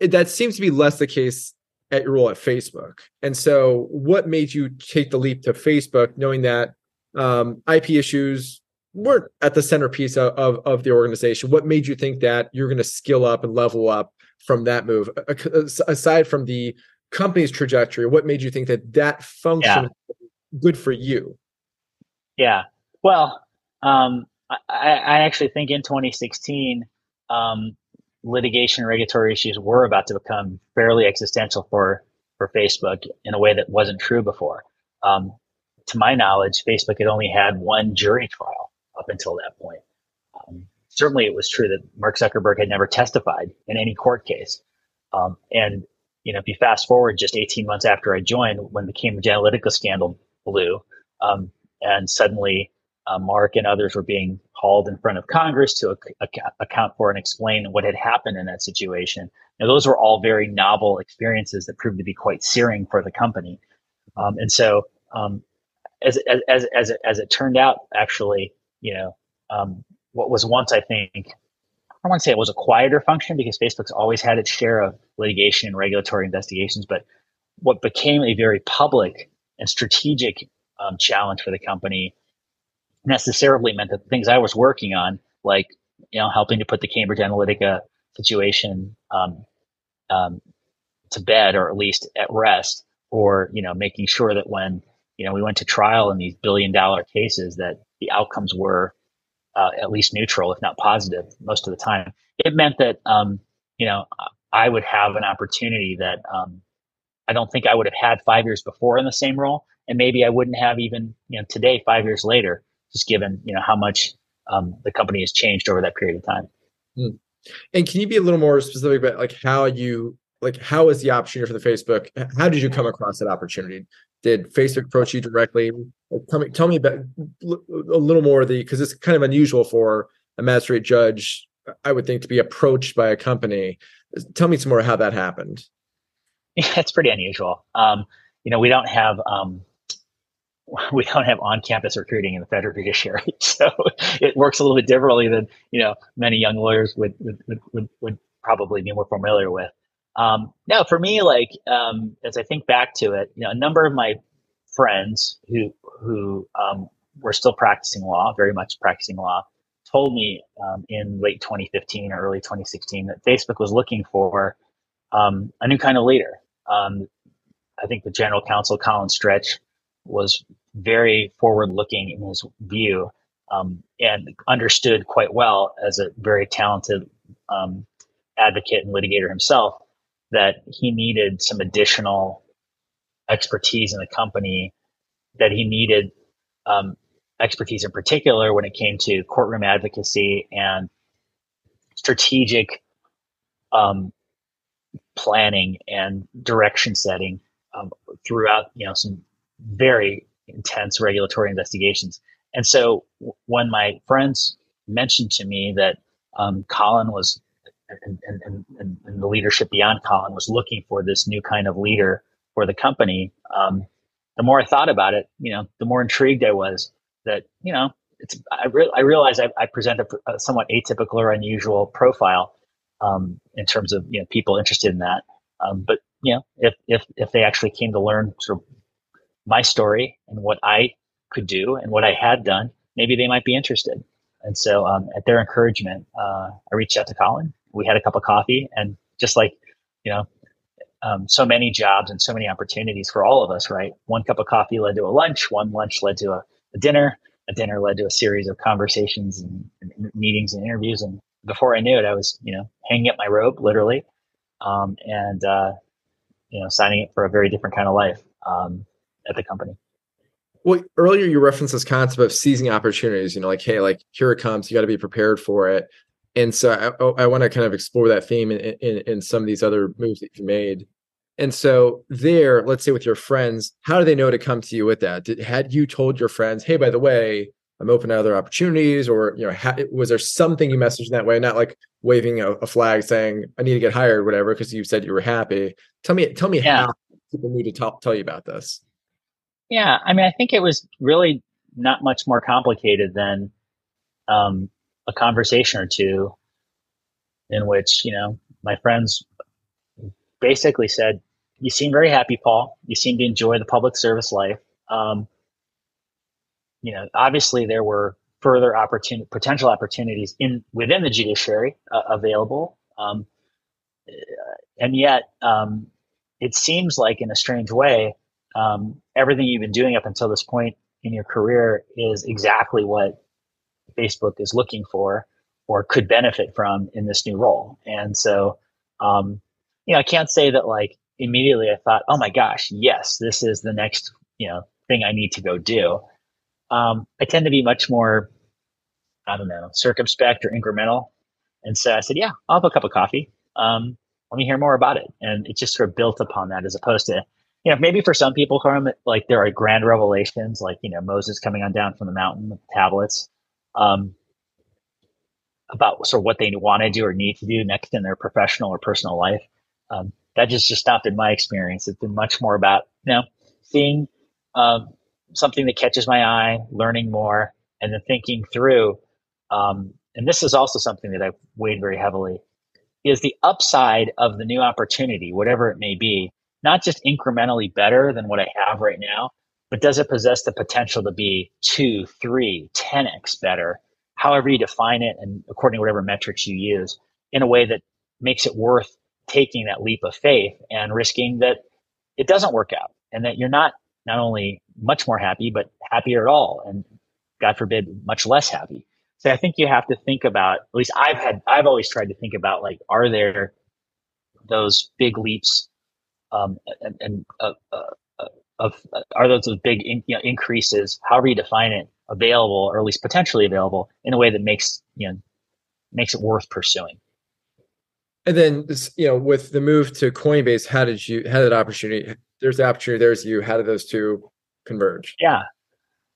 it, that seems to be less the case at your role at Facebook. And so, what made you take the leap to Facebook, knowing that um, IP issues weren't at the centerpiece of, of, of the organization? What made you think that you're going to skill up and level up from that move. Aside from the company's trajectory what made you think that that function yeah. good for you? Yeah. Well um, I, I, actually think in 2016 um, litigation and regulatory issues were about to become fairly existential for for facebook in a way that wasn't true before. Um, to my knowledge facebook had only had one jury trial up until that point. Um, certainly it was true that Mark Zuckerberg had never testified in any court case. Um, and you know, if you fast forward just 18 months after I joined, when the Cambridge Analytica scandal blew, um, and suddenly uh, Mark and others were being hauled in front of Congress to ac- account for and explain what had happened in that situation. Now, those were all very novel experiences that proved to be quite searing for the company. Um, and so, um, as, as, as, as, it, as it turned out, actually, you know, um, what was once, I think, I want to say it was a quieter function because Facebook's always had its share of litigation and regulatory investigations, but what became a very public and strategic um, challenge for the company necessarily meant that the things I was working on, like you know, helping to put the Cambridge Analytica situation um, um, to bed or at least at rest, or you know, making sure that when you know we went to trial in these billion dollar cases, that the outcomes were uh, at least neutral, if not positive, most of the time. It meant that um, you know I would have an opportunity that um, I don't think I would have had five years before in the same role, and maybe I wouldn't have even you know today, five years later, just given you know how much um, the company has changed over that period of time. Mm. And can you be a little more specific about like how you like how was the opportunity for the Facebook? How did you come across that opportunity? Did Facebook approach you directly? Tell me, tell me about a little more of the because it's kind of unusual for a magistrate judge, I would think, to be approached by a company. Tell me some more how that happened. Yeah, it's pretty unusual. Um, you know, we don't have um, we don't have on-campus recruiting in the federal judiciary, so it works a little bit differently than you know many young lawyers would would would, would probably be more familiar with. Um, for me, like um, as I think back to it, you know, a number of my friends who who um, were still practicing law, very much practicing law, told me um, in late 2015 or early 2016 that Facebook was looking for um, a new kind of leader. Um, I think the general counsel, Colin Stretch, was very forward looking in his view and understood quite well as a very talented advocate and litigator himself that he needed some additional expertise in the company that he needed um, expertise in particular when it came to courtroom advocacy and strategic um, planning and direction setting um, throughout you know some very intense regulatory investigations. And so when my friends mentioned to me that um, Colin was and, and, and, and, the leadership beyond Colin was looking for this new kind of leader for the company, um, the more I thought about it, you know, the more intrigued I was that, you know, it's, I, re- I realized I, I present a, a, somewhat atypical or unusual profile um, in terms of, you know, people interested in that. Um, but, you know, if, if, if they actually came to learn sort of my story and what I could do and what I had done, maybe they might be interested. And so, um, at their encouragement, uh, I reached out to Colin. We had a cup of coffee, and just like you know, um, so many jobs and so many opportunities for all of us, right? One cup of coffee led to a lunch. One lunch led to a, a dinner. A dinner led to a series of conversations and, and, meetings and interviews. And before I knew it, I was you know hanging up my rope literally, um, and uh, you know signing up for a very different kind of life. Um, at the company. Well, earlier you referenced this concept of seizing opportunities. You know, like hey, like here it comes. You got to be prepared for it. And so I, I want to kind of explore that theme in, in, in some of these other moves that you made. And so there, let's say with your friends, how do they know to come to you with that? Did, had you told your friends, hey, by the way, I'm open to other opportunities, or you know, ha- was there something you messaged in that way? Not like waving a, a flag saying I need to get hired, whatever, because you said you were happy. Tell me, tell me yeah. how people need to tell, tell you about this. Yeah, I mean, I think it was really not much more complicated than um, a conversation or two in which, you know, my friends basically said, You seem very happy, Paul. You seem to enjoy the public service life. Um, you know, obviously there were further opportunity, potential opportunities in within the judiciary uh, available. Um, and yet, um, it seems like in a strange way, um, everything you've been doing up until this point in your career is exactly what Facebook is looking for or could benefit from in this new role. And so, um, you know, I can't say that like immediately I thought, oh my gosh, yes, this is the next, you know, thing I need to go do. Um, I tend to be much more, I don't know, circumspect or incremental. And so I said, yeah, I'll have a cup of coffee. Um, let me hear more about it. And it just sort of built upon that as opposed to you know, maybe for some people, Khurram, like there are grand revelations, like you know Moses coming on down from the mountain with tablets, um, about sort of what they want to do or need to do next in their professional or personal life. Um, that just just not been my experience. It's been much more about you know seeing um, something that catches my eye, learning more, and then thinking through. Um, and this is also something that I've weighed very heavily: is the upside of the new opportunity, whatever it may be not just incrementally better than what I have right now, but does it possess the potential to be two, three, 10x better, however you define it, and according to whatever metrics you use, in a way that makes it worth taking that leap of faith and risking that it doesn't work out and that you're not not only much more happy, but happier at all. And God forbid, much less happy. So I think you have to think about, at least I've had, I've always tried to think about like, are there those big leaps um, and, and uh, uh, of are those, those big in, you know, increases, however you define it, available or at least potentially available in a way that makes you know makes it worth pursuing. And then you know, with the move to Coinbase, how did you how did that opportunity? There's the opportunity. There's you. How did those two converge? Yeah,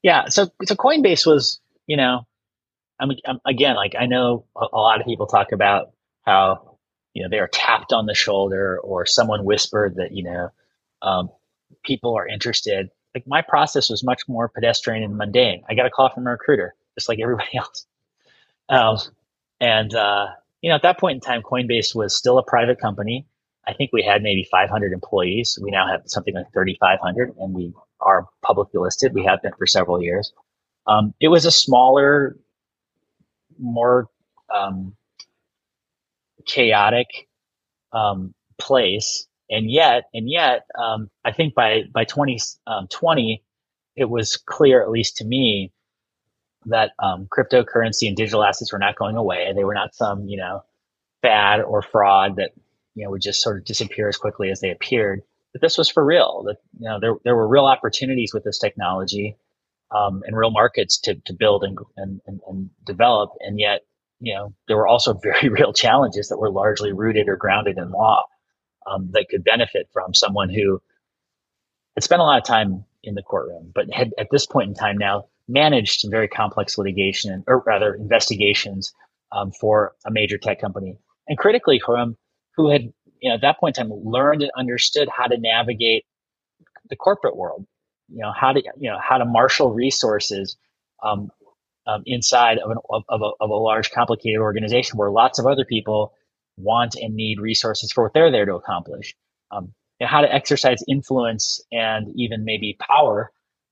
yeah. So so Coinbase was you know, I'm, I'm again like I know a, a lot of people talk about how you know they are tapped on the shoulder or someone whispered that you know um, people are interested like my process was much more pedestrian and mundane. I got a call from a recruiter, just like everybody else. Um, and uh, you know, at that point in time, Coinbase was still a private company. I think we had maybe 500 employees. We now have something like 3,500, and we are publicly listed. We have been for several years. Um, it was a smaller, more um, chaotic um, place, and yet, and yet, um, I think by by 2020, um, it was clear, at least to me, that um, cryptocurrency and digital assets were not going away. They were not some, you know, fad or fraud that you know would just sort of disappear as quickly as they appeared. But this was for real. That you know there there were real opportunities with this technology um, and real markets to to build and, and and, and develop, and yet you know there were also very real challenges that were largely rooted or grounded in law um, that could benefit from someone who had spent a lot of time in the courtroom, but had at this point in time now managed some very complex litigation, or rather investigations um, for a major tech company. And critically, whom who had you know at that point in time learned and understood how to navigate the corporate world, you know how to you know how to marshal resources um, um, inside of, an, of, a, of a large complicated organization where lots of other people want and need resources for what they're there to accomplish. Um, and how to exercise influence and even maybe power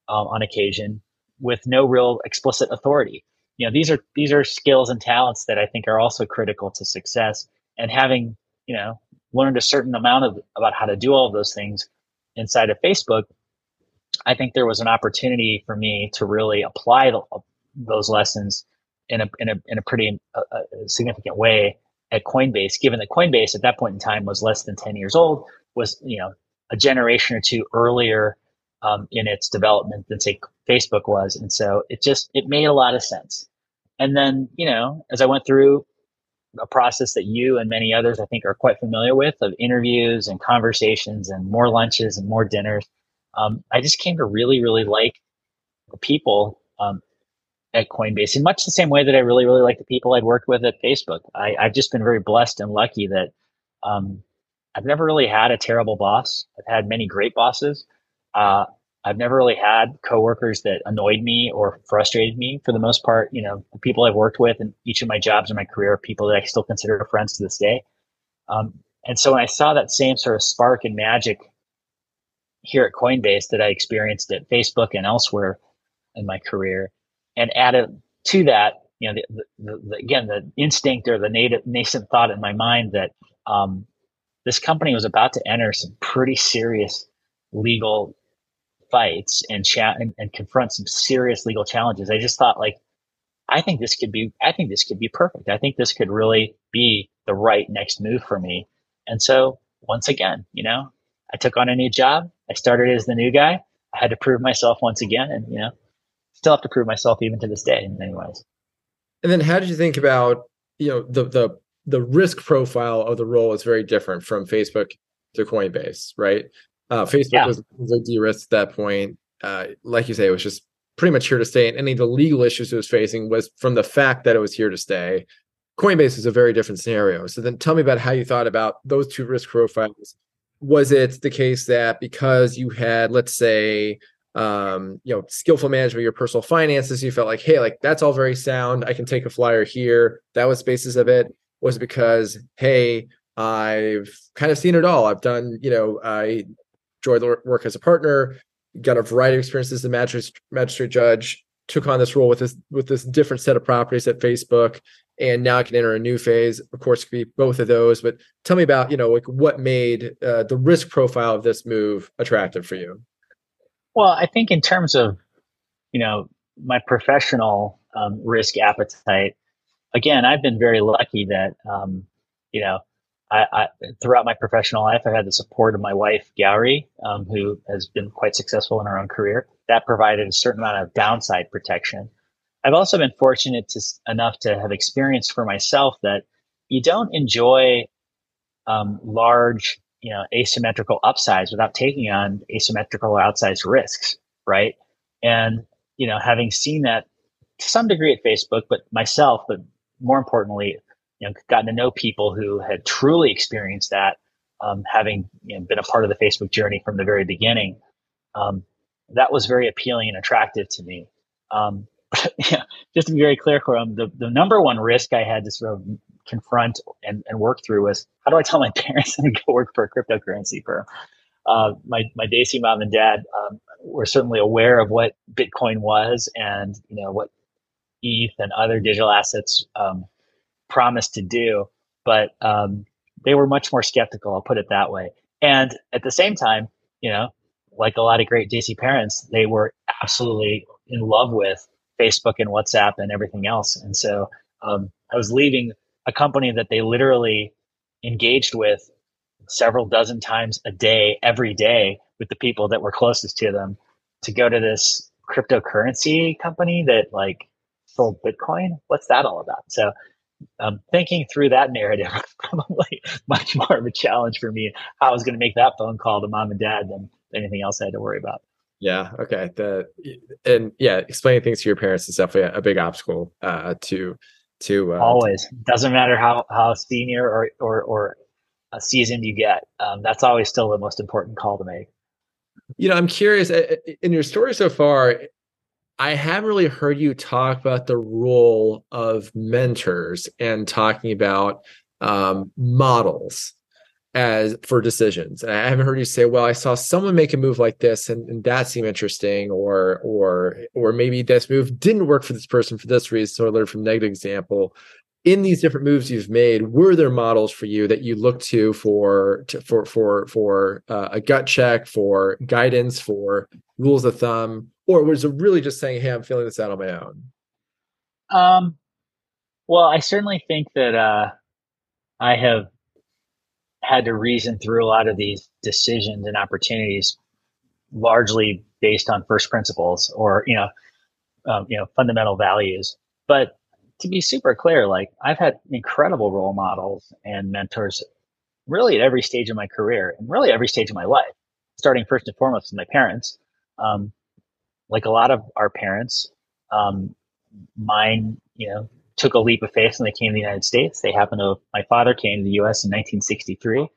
uh, on occasion with no real explicit authority. You know, these are these are skills and talents that I think are also critical to success. And having you know learned a certain amount of about how to do all of those things inside of Facebook, I think there was an opportunity for me to really apply the, those lessons in a in a in a pretty uh, uh significant way at Coinbase. Given that Coinbase at that point in time was less than ten years old, was you know a generation or two earlier um, in its development than say Facebook was. And so it just, it made a lot of sense. And then, you know, as I went through a process that you and many others I think are quite familiar with of interviews and conversations and more lunches and more dinners, um, I just came to really, really like the people um, at Coinbase in much the same way that I really, really like the people I'd worked with at Facebook. I, have just been very blessed and lucky that um, I've never really had a terrible boss. I've had many great bosses. Uh, I've never really had coworkers that annoyed me or frustrated me. For the most part, you know, the people I've worked with in each of my jobs in my career are people that I still consider friends to this day. Um, and so when I saw that same sort of spark and magic here at Coinbase that I experienced at Facebook and elsewhere in my career, and added to that, you know, the, the, the, again, the instinct or the native nascent thought in my mind that um, this company was about to enter some pretty serious legal fights and chat and, and confront some serious legal challenges. I just thought like, I think this could be, I think this could be perfect. I think this could really be the right next move for me. And so once again, you know, I took on a new job. I started as the new guy. I had to prove myself once again and, you know, still have to prove myself even to this day in many ways. And then how did you think about, you know, the, the, the risk profile of the role is very different from Facebook to Coinbase, right? Uh, Facebook yeah. was, was a de-risked at that point. Uh, like you say, it was just pretty much here to stay. And any of the legal issues it was facing was from the fact that it was here to stay. Coinbase is a very different scenario. So then tell me about how you thought about those two risk profiles. Was it the case that because you had, let's say, um, you know, skillful management of your personal finances, you felt like, hey, like that's all very sound. I can take a flyer here. That was basis of it. Was because, hey, I've kind of seen it all. I've done, you know, I enjoyed the work as a partner, got a variety of experiences as a magistrate, magistrate judge, took on this role with this with this different set of properties at Facebook, and now I can enter a new phase. Of course, could be both of those. But tell me about you know like what made uh, the risk profile of this move attractive for you. Well, I think in terms of you know my professional um, risk appetite, again, I've been very lucky that um, you know I, I, throughout my professional life, I've had the support of my wife, Gowrie, um, who has been quite successful in her own career. That provided a certain amount of downside protection. I've also been fortunate to, enough to have experienced for myself that you don't enjoy um, large, you know, asymmetrical upsides without taking on asymmetrical outsized risks, right? And you know, having seen that to some degree at Facebook, but myself, but more importantly, you know, gotten to know people who had truly experienced that, um, having you know, been a part of the Facebook journey from the very beginning. Um, that was very appealing and attractive to me. Um, yeah, just to be very clear, the, the number one risk I had to sort of confront and, and work through was how do I tell my parents I'm going to go work for a cryptocurrency firm? Uh, my my Desi mom and dad um, were certainly aware of what Bitcoin was and you know what ETH and other digital assets um, promised to do, but um, they were much more skeptical. I'll put it that way. And at the same time, you know, like a lot of great Desi parents, they were absolutely in love with Facebook and WhatsApp and everything else. And so um, I was leaving a company that they literally engaged with several dozen times a day, every day, with the people that were closest to them to go to this cryptocurrency company that like sold Bitcoin. What's that all about? So um, thinking through that narrative was probably much more of a challenge for me. How I was going to make that phone call to mom and dad than anything else I had to worry about. Yeah. Okay. The and yeah, explaining things to your parents is definitely a, a big obstacle uh, to to uh, always doesn't matter how how senior or or or a seasoned you get. Um, that's always still the most important call to make. You know, I'm curious in your story so far. I haven't really heard you talk about the role of mentors and talking about um, models as for decisions. And I haven't heard you say, well, I saw someone make a move like this and, and, that seemed interesting, or or or maybe this move didn't work for this person for this reason. So I learned from negative example. In these different moves you've made, were there models for you that you look to for to, for for for uh, a gut check, for guidance, for rules of thumb, or was it really just saying, "Hey, I'm feeling this out on my own"? Um, well, I certainly think that uh, I have had to reason through a lot of these decisions and opportunities largely based on first principles or you know um, you know fundamental values. But to be super clear like i've had incredible role models and mentors really at every stage of my career and really every stage of my life starting first and foremost with my parents. Um, like a lot of our parents um, mine you know took a leap of faith when they came to the United States. They happened to, my father came to the US in 1963.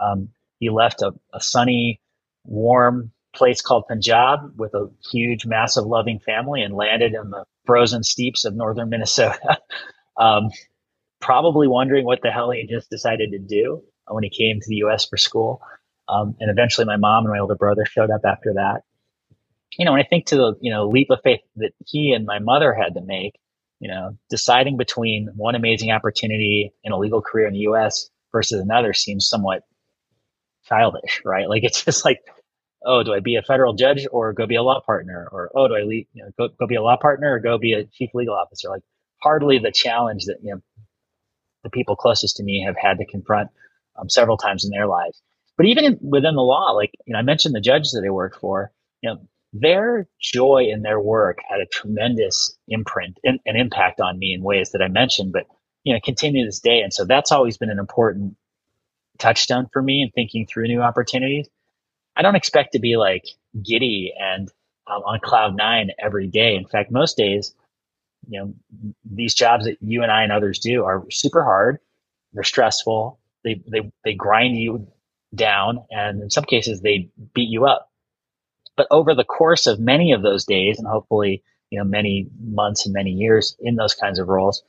Um, he left a, a, sunny, warm place called Punjab with a huge, massive, loving family and landed in the frozen steeps of northern Minnesota. um, probably wondering what the hell he just decided to do when he came to the US for school. Um, and eventually my mom and my older brother showed up after that. You know, when I think to the, you know, leap of faith that he and my mother had to make, you know, deciding between one amazing opportunity in a legal career in the US versus another seems somewhat childish, right? Like it's just like, oh, do I be a federal judge or go be a law partner? Or oh, do I leave, you know, go, go be a law partner or go be a chief legal officer? Like hardly the challenge that, you know, the people closest to me have had to confront um, several times in their lives. But even in, within the law, like, you know, I mentioned the judges that I work for, you know, their joy in their work had a tremendous imprint and an impact on me in ways that I mentioned, but you know, continue this day. And so that's always been an important touchstone for me in thinking through new opportunities. I don't expect to be like giddy and um, on cloud nine every day. In fact, most days, you know, these jobs that you and I and others do are super hard. They're stressful. They they they grind you down, and in some cases, they beat you up. But over the course of many of those days, and hopefully, you know, many months and many years in those kinds of roles,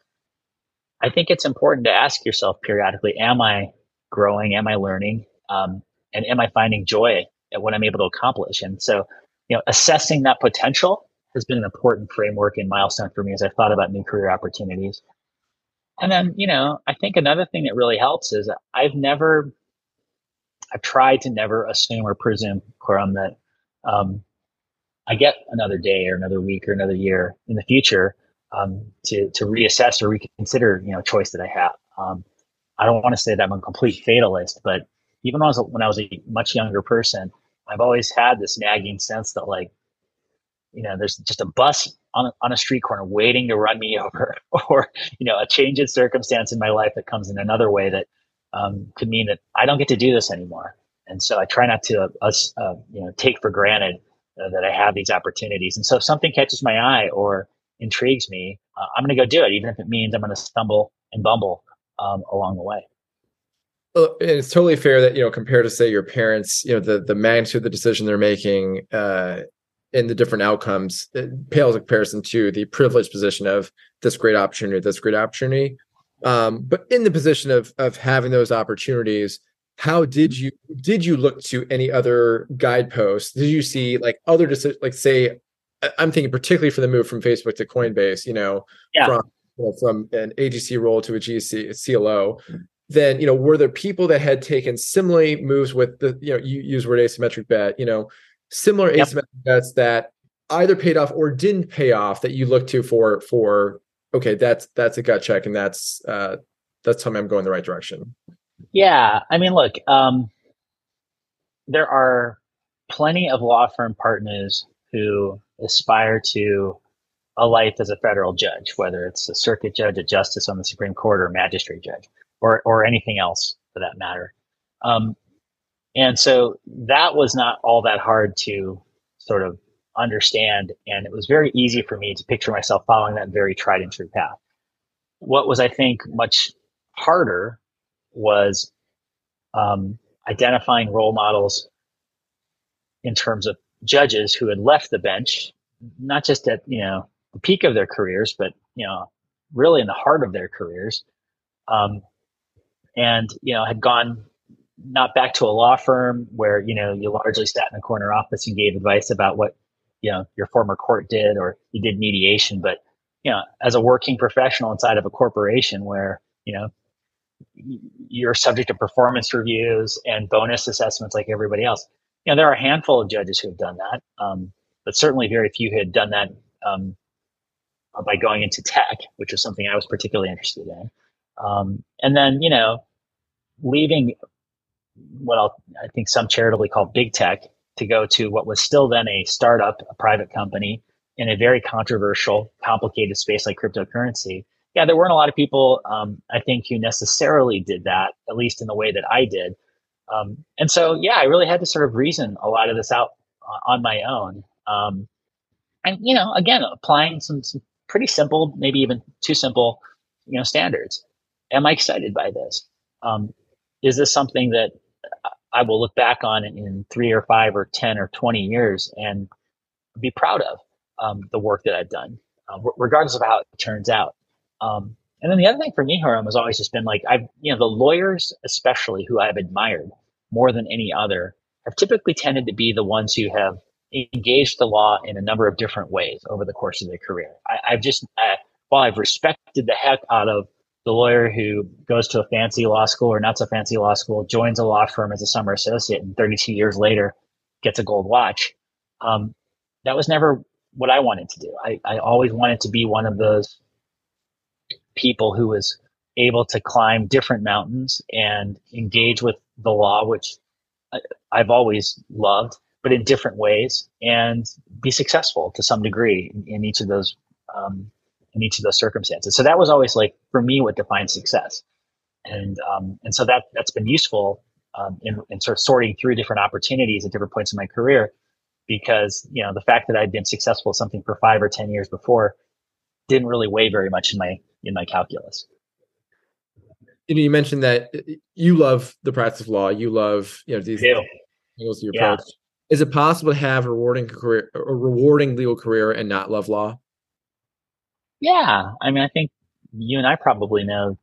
I think it's important to ask yourself periodically: Am I growing? Am I learning? Um, and am I finding joy at what I'm able to accomplish? And so, you know, assessing that potential has been an important framework and milestone for me as I thought about new career opportunities. And then, you know, I think another thing that really helps is I've never, I've tried to never assume or presume, Khurram, that um, I get another day or another week or another year in the future um, to to reassess or reconsider, you know, choice that I have. Um, I don't want to say that I'm a complete fatalist, but even when I was when I was a much younger person, I've always had this nagging sense that like, you know, there's just a bus on on a street corner waiting to run me over, or you know, a change in circumstance in my life that comes in another way that um, could mean that I don't get to do this anymore. And so I try not to uh, uh, you know take for granted uh, that I have these opportunities. And so if something catches my eye or intrigues me, uh, I'm going to go do it, even if it means I'm going to stumble and bumble um, along the way. Well, it's totally fair that you know compared to say your parents, you know the the magnitude of the decision they're making. Uh, in the different outcomes it pales in comparison to the privileged position of this great opportunity, this great opportunity. Um, but in the position of of having those opportunities, how did you did you look to any other guideposts? Did you see like other decisions, like say, I'm thinking particularly for the move from Facebook to Coinbase, you know, yeah. from you know, from an AGC role to a GC a CLO. Then you know, were there people that had taken similarly moves with the you know you use word asymmetric bet, you know, similar yep. asymmetric bets that either paid off or didn't pay off that you look to for for okay, that's that's a gut check and that's uh that's telling me I'm going the right direction. Yeah, I mean, look, um, there are plenty of law firm partners who aspire to a life as a federal judge, whether it's a circuit judge, a justice on the Supreme Court, or a magistrate judge, or or anything else for that matter. Um, and so that was not all that hard to sort of understand, and it was very easy for me to picture myself following that very tried and true path. What was, I think, much harder was um, identifying role models in terms of judges who had left the bench, not just at you know the peak of their careers, but you know really in the heart of their careers, um, and you know had gone not back to a law firm where you know you largely sat in a corner office and gave advice about what you know your former court did or you did mediation, but you know as a working professional inside of a corporation where you know you're subject to performance reviews and bonus assessments like everybody else. You know, there are a handful of judges who have done that, um, but certainly very few had done that um, by going into tech, which was something I was particularly interested in. Um, and then, you know, leaving what I'll, I think some charitably call big tech to go to what was still then a startup, a private company in a very controversial, complicated space like cryptocurrency yeah, there weren't a lot of people, um, I think, who necessarily did that, at least in the way that I did. Um, and so, yeah, I really had to sort of reason a lot of this out uh, on my own. Um, and, you know, again, applying some, some pretty simple, maybe even too simple, you know, standards. Am I excited by this? Um, is this something that I will look back on in, in, three or five or 10 or 20 years and be proud of um, the work that I've done, uh, regardless of how it turns out? Um, and then the other thing for me, Khurram, has always just been like I've, you know, the lawyers, especially who I've admired more than any other, have typically tended to be the ones who have engaged the law in a number of different ways over the course of their career. I, have just, uh, while I've respected the heck out of the lawyer who goes to a fancy law school or not so fancy law school, joins a law firm as a summer associate, and 32 years later gets a gold watch. Um, that was never what I wanted to do. I, I always wanted to be one of those people who was able to climb different mountains and engage with the law, which I've always loved, but in different ways, and be successful to some degree in, in each of those um, in each of those circumstances. So that was always like for me what defined success, and um, and so that that's been useful um, in, in sort of sorting through different opportunities at different points in my career, because you know the fact that I'd been successful at something for five or ten years before didn't really weigh very much in my in my calculus. You know, you mentioned that you love the practice of law. You love you know these angles of your yeah. approach. Is it possible to have a rewarding career, a rewarding legal career, and not love law? Yeah, I mean, I think you and I probably know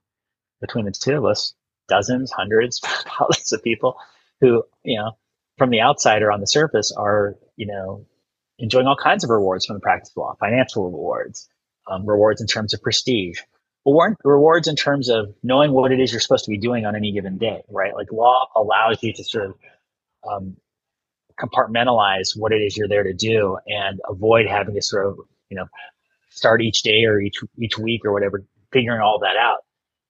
between the two of us dozens, hundreds, thousands of people who you know from the outside or on the surface are you know enjoying all kinds of rewards from the practice of law, financial rewards, um, rewards in terms of prestige, but rewards in terms of knowing what it is you're supposed to be doing on any given day, right? Like law allows you to sort of um, compartmentalize what it is you're there to do and avoid having to sort of, you know, start each day or each each week or whatever, figuring all that out.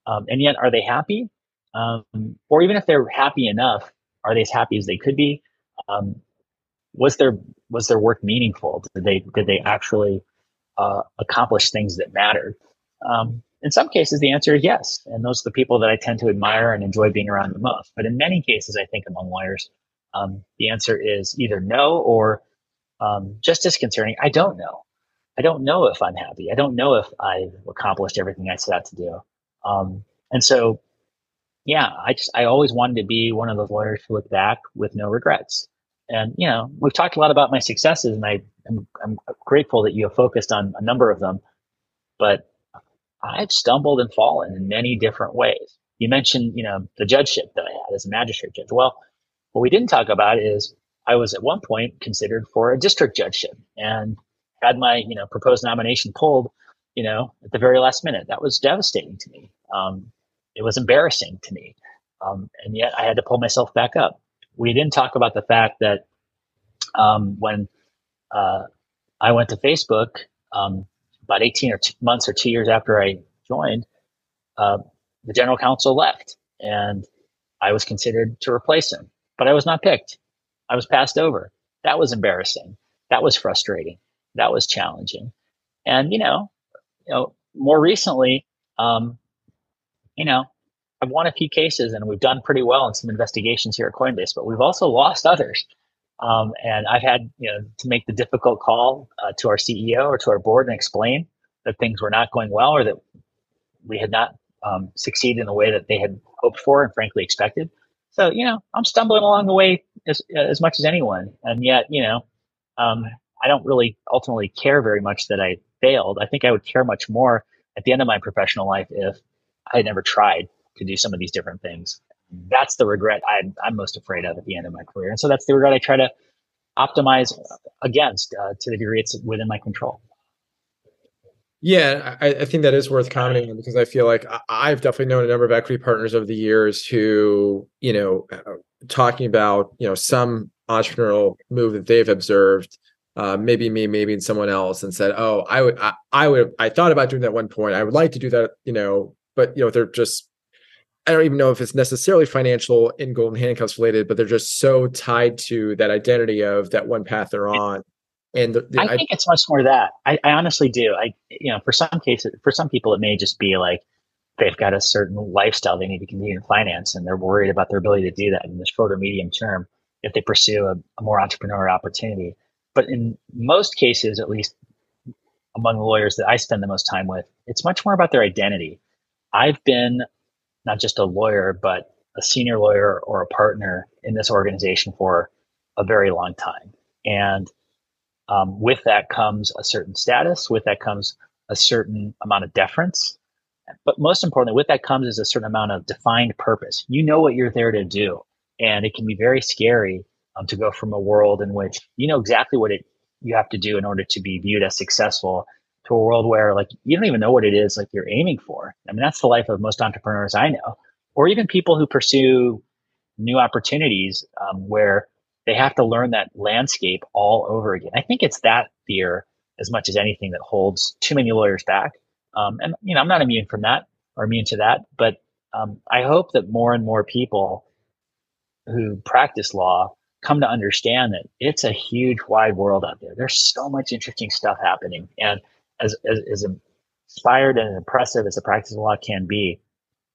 Um, and yet, are they happy? Um, or even if they're happy enough, are they as happy as they could be? Um, was their was their work meaningful? Did they did they actually uh, accomplish things that mattered? Um, in some cases, the answer is yes. And those are the people that I tend to admire and enjoy being around the most. But in many cases, I think among lawyers, um, the answer is either no or um, just as concerning, I don't know. I don't know if I'm happy. I don't know if I've accomplished everything I set out to do. Um, and so, yeah, I just, I always wanted to be one of those lawyers who look back with no regrets. And, you know, we've talked a lot about my successes and I I'm, I'm grateful that you have focused on a number of them, but I've stumbled and fallen in many different ways. You mentioned, you know, the judgeship that I had as a magistrate judge. Well, what we didn't talk about is I was at one point considered for a district judgeship and had my, you know, proposed nomination pulled, you know, at the very last minute. That was devastating to me. Um, it was embarrassing to me. Um, and yet I had to pull myself back up. We didn't talk about the fact that um, when uh, I went to Facebook um, about 18 or months or two years after I joined, uh, the general counsel left and I was considered to replace him, but I was not picked. I was passed over. That was embarrassing. That was frustrating. That was challenging. And, you know, you know, more recently, um, you know, I've won a few cases and we've done pretty well in some investigations here at Coinbase, but we've also lost others. Um, and I've had you know to make the difficult call uh, to our CEO or to our board and explain that things were not going well or that we had not um, succeeded in the way that they had hoped for and frankly expected. So you know I'm stumbling along the way as as much as anyone, and yet you know um, I don't really ultimately care very much that I failed. I think I would care much more at the end of my professional life if I had never tried to do some of these different things. That's the regret I'm, I'm most afraid of at the end of my career. And so that's the regret I try to optimize against uh, to the degree it's within my control. Yeah, I, I, think that is worth commenting on because I feel like I've definitely known a number of equity partners over the years who, you know, uh, talking about, you know, some entrepreneurial move that they've observed, uh, maybe me, maybe someone else, and said, "Oh, I would, I, I would, I thought about doing that one point. I would like to do that, you know, but you know, they're just I don't even know if it's necessarily financial in golden handcuffs related, but they're just so tied to that identity of that one path they're on. And the, the, I think I, it's much more that I, I, honestly do. I, you know, for some cases, for some people, it may just be like they've got a certain lifestyle they need to continue in finance, and they're worried about their ability to do that in the short or medium term if they pursue a, a more entrepreneurial opportunity. But in most cases, at least among the lawyers that I spend the most time with, it's much more about their identity. I've been not just a lawyer, but a senior lawyer or a partner in this organization for a very long time. And um, with that comes a certain status, with that comes a certain amount of deference. But most importantly, with that comes is a certain amount of defined purpose. You know what you're there to do. And it can be very scary um, to go from a world in which you know exactly what it you have to do in order to be viewed as successful to a world where like you don't even know what it is like you're aiming for. I mean, that's the life of most entrepreneurs I know, or even people who pursue new opportunities um, where they have to learn that landscape all over again. I think it's that fear as much as anything that holds too many lawyers back. Um, and you know, I'm not immune from that or immune to that, but um, I hope that more and more people who practice law come to understand that it's a huge, wide world out there. There's so much interesting stuff happening, and as, as, as inspired and impressive as the practice of law can be,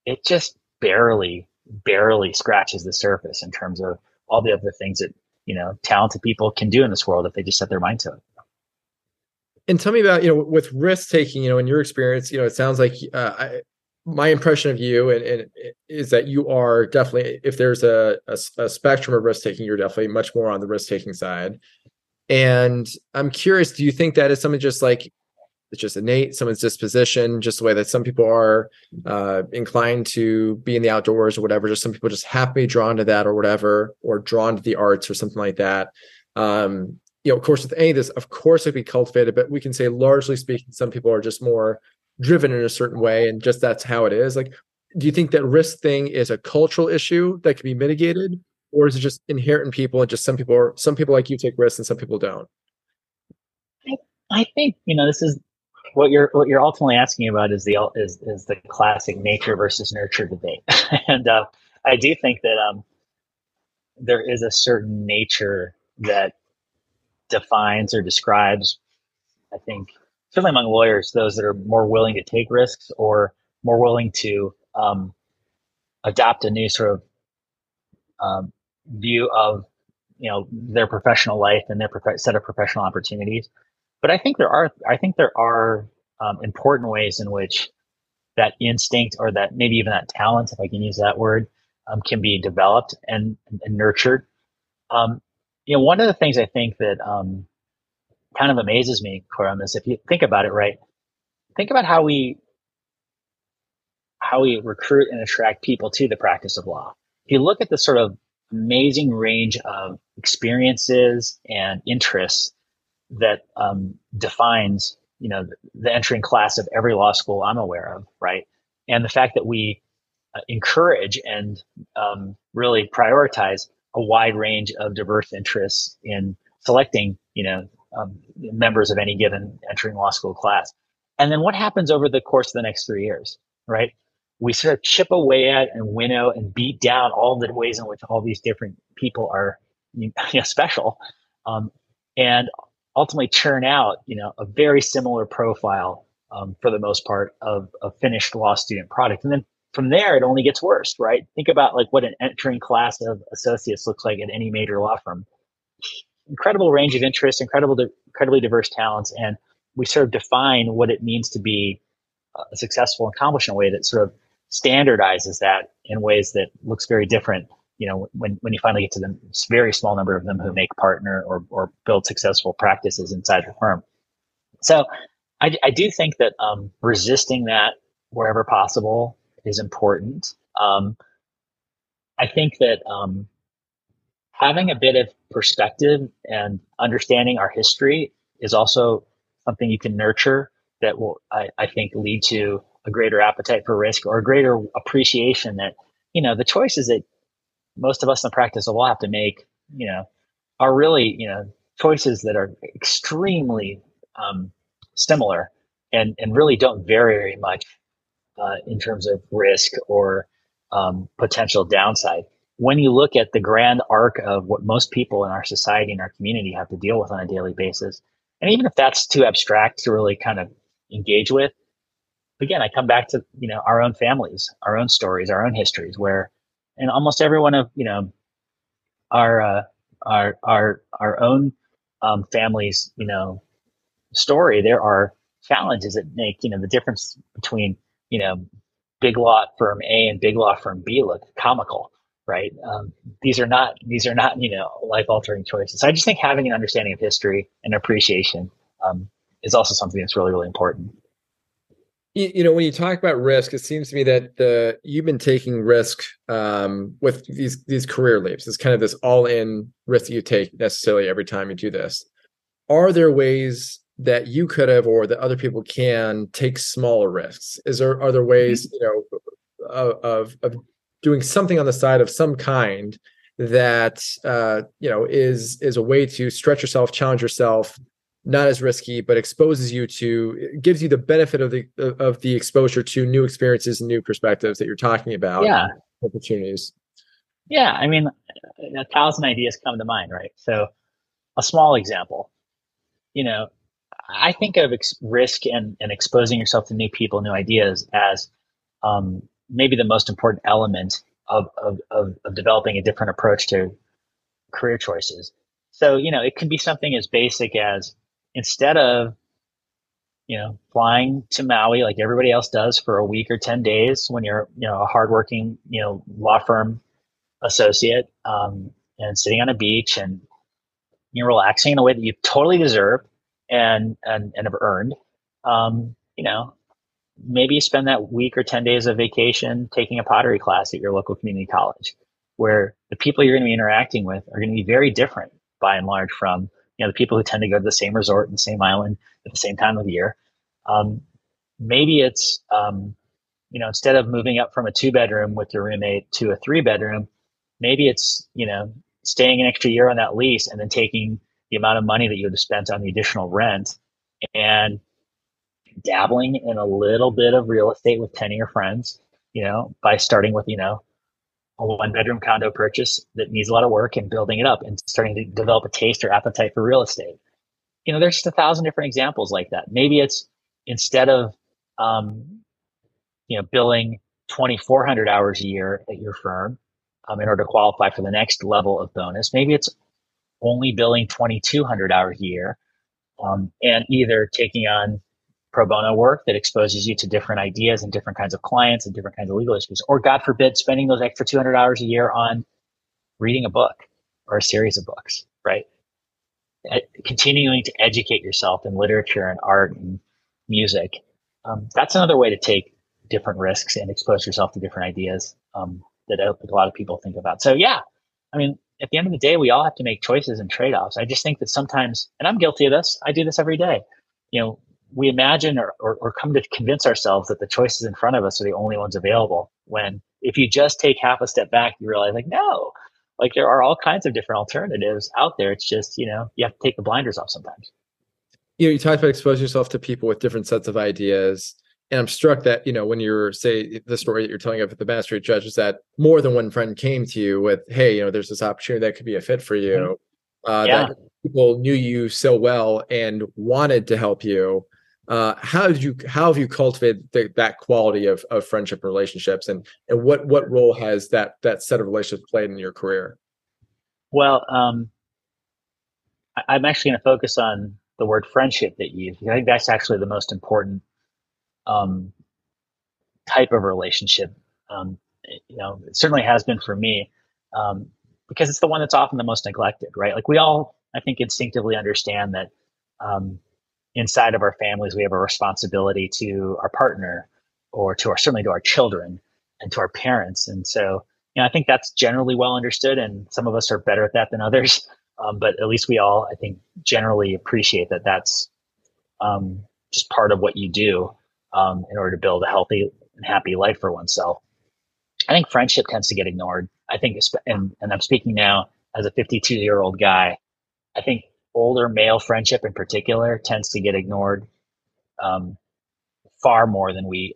it just barely, barely scratches the surface in terms of all the other things that, you know, talented people can do in this world if they just set their mind to it. And tell me about, you know, with risk taking, you know, in your experience, you know, it sounds like uh, I, my impression of you and, and, is that you are definitely, if there's a, a, a spectrum of risk taking, you're definitely much more on the risk taking side. And I'm curious, do you think that is something just like it's just innate someone's disposition just the way that some people are uh, inclined to be in the outdoors or whatever. Just some people just be drawn to that or whatever or drawn to the arts or something like that. Um, you know of course with any of this of course it can be cultivated but we can say largely speaking some people are just more driven in a certain way and just that's how it is. Like do you think that risk thing is a cultural issue that can be mitigated or is it just inherent in people and just some people are some people like you take risks and some people don't? I think you know this is what you're what you're ultimately asking about is the is is the classic nature versus nurture debate, and uh, I do think that um, there is a certain nature that defines or describes. I think certainly among lawyers, those that are more willing to take risks or more willing to um, adopt a new sort of um, view of you know their professional life and their prof- set of professional opportunities but I think there are I think there are um, important ways in which that instinct or that maybe even that talent, if I can use that word, um, can be developed and, and nurtured. Um, you know, one of the things I think that um, kind of amazes me, Khurram, is if you think about it, right? Think about how we how we recruit and attract people to the practice of law. If you look at the sort of amazing range of experiences and interests that um, defines, you know, the, the entering class of every law school I'm aware of, right? And the fact that we uh, encourage and um, really prioritize a wide range of diverse interests in selecting, you know, um, members of any given entering law school class. And then what happens over the course of the next three years, right? We sort of chip away at and winnow and beat down all the ways in which all these different people are you know, special, um, and ultimately churn out, you know, a very similar profile um, for the most part of a finished law student product. And then from there, it only gets worse, right? Think about like what an entering class of associates looks like at any major law firm incredible range of interests, incredible, incredibly diverse talents, and we sort of define what it means to be a successful accomplishment way that sort of standardizes that in ways that looks very different. You know, when, when you finally get to the very small number of them who make partner or, or build successful practices inside the firm. So I, I do think that um, resisting that wherever possible is important. Um, I think that um, having a bit of perspective and understanding our history is also something you can nurture that will, I, I think, lead to a greater appetite for risk or a greater appreciation that, you know, the choices that most of us in the practice law have to make, you know, are really, you know, choices that are extremely um, similar and, and really don't vary very much uh, in terms of risk or um, potential downside. When you look at the grand arc of what most people in our society and our community have to deal with on a daily basis, and even if that's too abstract to really kind of engage with, again, I come back to you know our own families, our own stories, our own histories, where in almost every one of you know our uh, our our our own um, families, you know, story, there are challenges that make you know the difference between you know big law firm A and big law firm B look comical right? Um, these are not these are not you know life altering choices. I just think having an understanding of history and appreciation um, is also something that's really really important. You, you, know, when you talk about risk, it seems to me that the you've been taking risk um, with these these career leaps. It's kind of this all in risk that you take necessarily every time you do this. Are there ways that you could have or that other people can take smaller risks? Is there are there ways you know of of doing something on the side of some kind that uh, you know is is a way to stretch yourself, challenge yourself, not as risky, but exposes you to gives you the benefit of the of the exposure to new experiences and new perspectives that you're talking about. Yeah, opportunities. Yeah, I mean, a thousand ideas come to mind, right? So, a small example, you know, I think of ex- risk and, and exposing yourself to new people, new ideas as um, maybe the most important element of, of, of, of developing a different approach to career choices. So, you know, it can be something as basic as instead of, you know, flying to Maui like everybody else does for a week or 10 days when you're, you know, a hardworking, you know, law firm associate, um, and sitting on a beach and you're relaxing in a way that you totally deserve and, and, and have earned. Um, you know, maybe you spend that week or 10 days of vacation taking a pottery class at your local community college where the people you're going to be interacting with are going to be very different by and large from you know the people who tend to go to the same resort and the same island at the same time of the year. Um, maybe it's um, you know instead of moving up from a two bedroom with your roommate to a three bedroom maybe it's you know staying an extra year on that lease and then taking the amount of money that you would have spent on the additional rent and dabbling in a little bit of real estate with 10 of your friends, you know, by starting with, you know, a one bedroom condo purchase that needs a lot of work and building it up and starting to develop a taste or appetite for real estate. You know, there's just a thousand different examples like that. Maybe it's instead of, um, you know, billing 2,400 hours a year at your firm um, in order to qualify for the next level of bonus, maybe it's only billing 2,200 hours a year um, and either taking on pro bono work that exposes you to different ideas and different kinds of clients and different kinds of legal issues. Or God forbid, spending those extra 200 hours a year on reading a book or a series of books, right? continuing to educate yourself in literature and art and music. Um, that's another way to take different risks and expose yourself to different ideas um, that a lot of people think about. So yeah, I mean, at the end of the day, we all have to make choices and trade offs. I just think that sometimes, and I'm guilty of this. I do this every day. You know, we imagine or, or, or come to convince ourselves that the choices in front of us are the only ones available. When if you just take half a step back, you realize like, no, like there are all kinds of different alternatives out there. It's just, you know, you have to take the blinders off sometimes. You know, you talked about exposing yourself to people with different sets of ideas. And I'm struck that, you know, when you're say the story that you're telling of the magistrate judge is that more than one friend came to you with, hey, you know, there's this opportunity that could be a fit for you. Mm-hmm. Uh, yeah. that people knew you so well and wanted to help you uh, how did you how have you cultivated the, that quality of, of friendship and relationships? And and what what role has that that set of relationships played in your career? Well um, i'm actually going to focus on the word friendship that you i think that's actually the most important um, type of relationship. Um, you know it certainly has been for me um, because it's the one that's often the most neglected right? Like we all i think instinctively understand that um, inside of our families, we have a responsibility to our partner or to our certainly to our children and to our parents. And so, you know, I think that's generally well understood, and some of us are better at that than others. Um, but at least we all, I think, generally appreciate that that's um, just part of what you do um, in order to build a healthy and happy life for oneself. I think friendship tends to get ignored. I think, and, and I'm speaking now as a 52 year old guy. I think older male friendship in particular tends to get ignored um, far more than we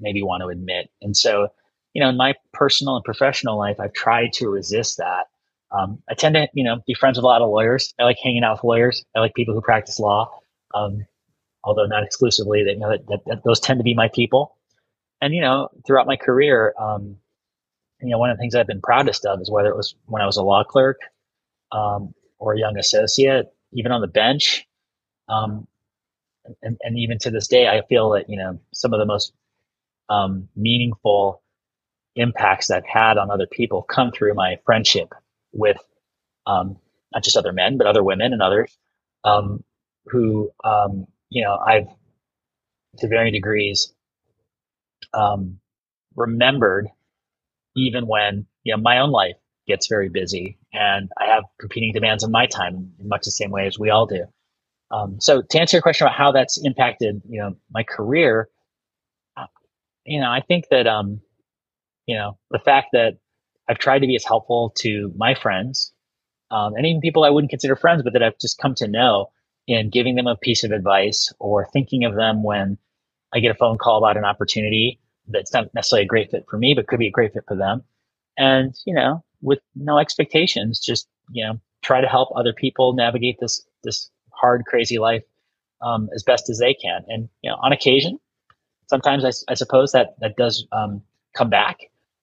maybe want to admit. And so, you know, in my personal and professional life, I've tried to resist that. Um, I tend to, you know, be friends with a lot of lawyers. I like hanging out with lawyers. I like people who practice law, um, although not exclusively. They know that, that, that, those tend to be my people. And you know, throughout my career, um, you know, one of the things I've been proudest of is whether it was when I was a law clerk um, or a young associate, even on the bench. Um, and, and even to this day, I feel that, you know, some of the most um, meaningful impacts I've had on other people come through my friendship with um, not just other men, but other women and others um, who, um, you know, I've to varying degrees um, remembered even when, you know, my own life gets very busy and I have competing demands on my time in much the same way as we all do. Um, so to answer your question about how that's impacted, you know, my career, you know, I think that, um, you know, the fact that I've tried to be as helpful to my friends, um, and even people I wouldn't consider friends, but that I've just come to know in giving them a piece of advice or thinking of them when I get a phone call about an opportunity that's not necessarily a great fit for me, but could be a great fit for them. And, you know, with no expectations, just you know try to help other people navigate this this hard, crazy life um, as best as they can. And you know, on occasion, sometimes I, I suppose that that does um, come back,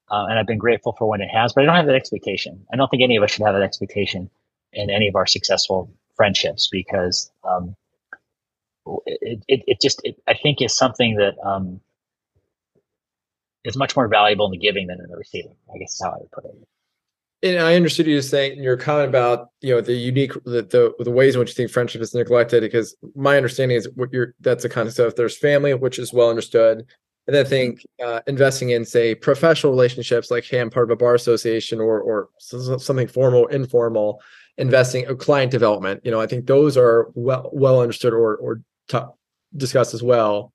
uh, and I've been grateful for when it has. But I don't have that expectation. I don't think any of us should have that expectation in any of our successful friendships because um, it, it, it just it, I think is something that um, is much more valuable in the giving than in the receiving. I guess is how I would put it and I understood you saying in your comment about you know the unique the, the, the ways in which you think friendship is neglected because my understanding is what you're that's the kind of stuff there's family which is well understood. And I think uh, investing in say professional relationships like hey I'm part of a bar association or or something formal informal investing uh, client development you know I think those are well well understood or or t- discussed as well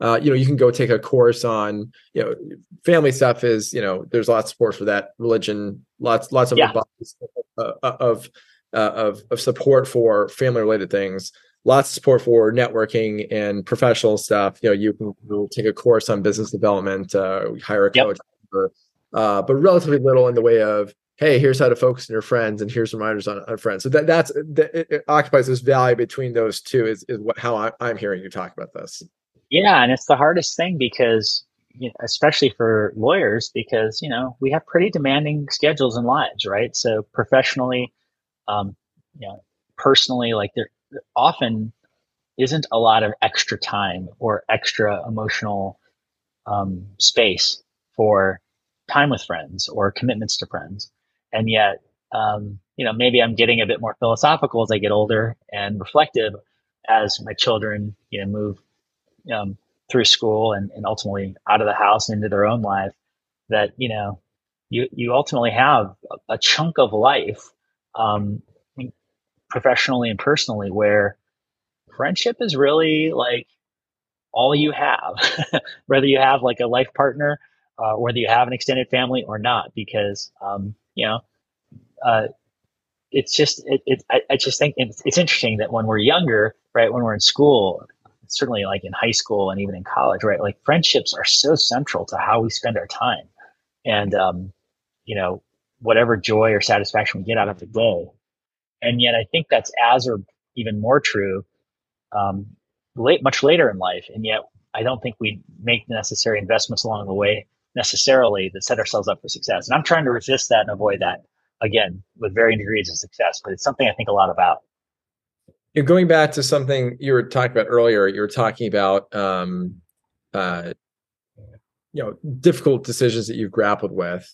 uh, you know, you can go take a course on, you know, family stuff is, you know, there's lots of support for that. Religion, lots, lots of yeah. Uh, uh, of uh, of of support for family related things. Lots of support for networking and professional stuff. You know, you can take a course on business development, uh, hire a coach, yep. uh, but relatively little in the way of hey, here's how to focus on your friends, and here's reminders on, on friends. So that that's that it occupies this value between those two. Is is what how I, I'm hearing you talk about this. Yeah, and it's the hardest thing because, especially for lawyers, because you know we have pretty demanding schedules and lives, right? So professionally, um, you know, personally, like there, there often isn't a lot of extra time or extra emotional um, space for time with friends or commitments to friends, and yet um, you know, maybe I'm getting a bit more philosophical as I get older and reflective as my children, you know, move um, through school and, and ultimately out of the house and into their own life. That you know, you you ultimately have a, chunk of life, um, professionally and personally, where friendship is really like all you have, whether you have like a life partner, uh, whether you have an extended family or not, because um, you know, uh, it's just it, it I, I, just think it's, it's interesting that when we're younger, right, when we're in school, certainly like in high school and even in college, right, like friendships are so central to how we spend our time, and um, you know, whatever joy or satisfaction we get out of the day, and yet I think that's as or even more true um, late, much later in life, and yet I don't think we make the necessary investments along the way necessarily that set ourselves up for success. And I'm trying to resist that and avoid that again with varying degrees of success, but it's something I think a lot about. You're going back to something you were talking about earlier. You were talking about, um, uh, you know, difficult decisions that you've grappled with,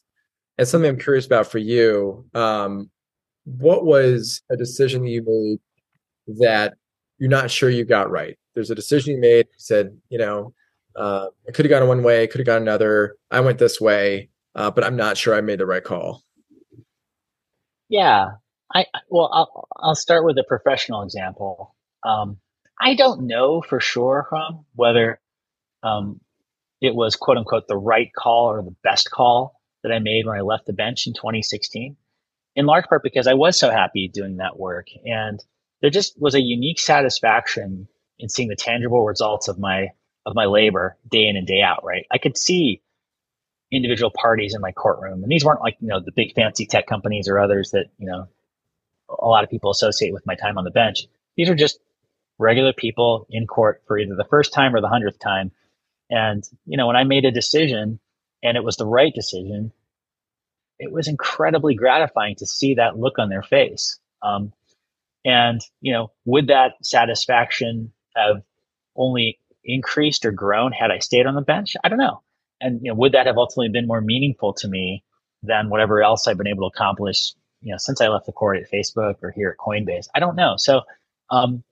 and something I'm curious about for you. Um, what was a decision that you made that you're not sure you got right? There's a decision you made. Said, you know, uh, I could have gone one way, could have gone another. I went this way, uh, but I'm not sure I made the right call. Yeah, I well, I'll, I'll start with a professional example. Um, I don't know for sure from whether um, it was quote unquote the right call or the best call that I made when I left the bench in 2016. In large part because I was so happy doing that work, and there just was a unique satisfaction in seeing the tangible results of my of my labor day in and day out. Right, I could see individual parties in my courtroom. And these weren't like, you know, the big fancy tech companies or others that, you know, a lot of people associate with my time on the bench. These are just regular people in court for either the first time or the hundredth time. And, you know, when I made a decision and it was the right decision, it was incredibly gratifying to see that look on their face. Um, and, you know, would that satisfaction have only increased or grown had I stayed on the bench? I don't know and you know, would that have ultimately been more meaningful to me than whatever else I've been able to accomplish, you know, since I left the court at Facebook or here at Coinbase? I don't know. So, um,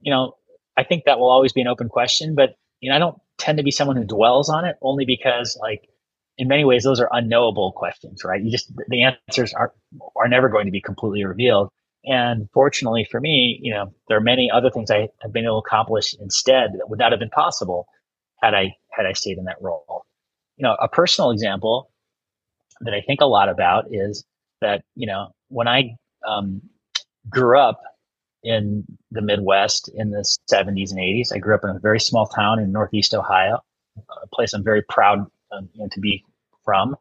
you know, I think that will always be an open question, but you know, I don't tend to be someone who dwells on it only because like in many ways those are unknowable questions, right? You just the answers are are never going to be completely revealed. And fortunately for me, you know, there are many other things I have been able to accomplish instead that would not have been possible had I had I stayed in that role. You know, a personal example that I think a lot about is that you know when I um, grew up in the Midwest in the 70s and 80s, I grew up in a very small town in Northeast Ohio, a place I'm very proud um, you know, to be from.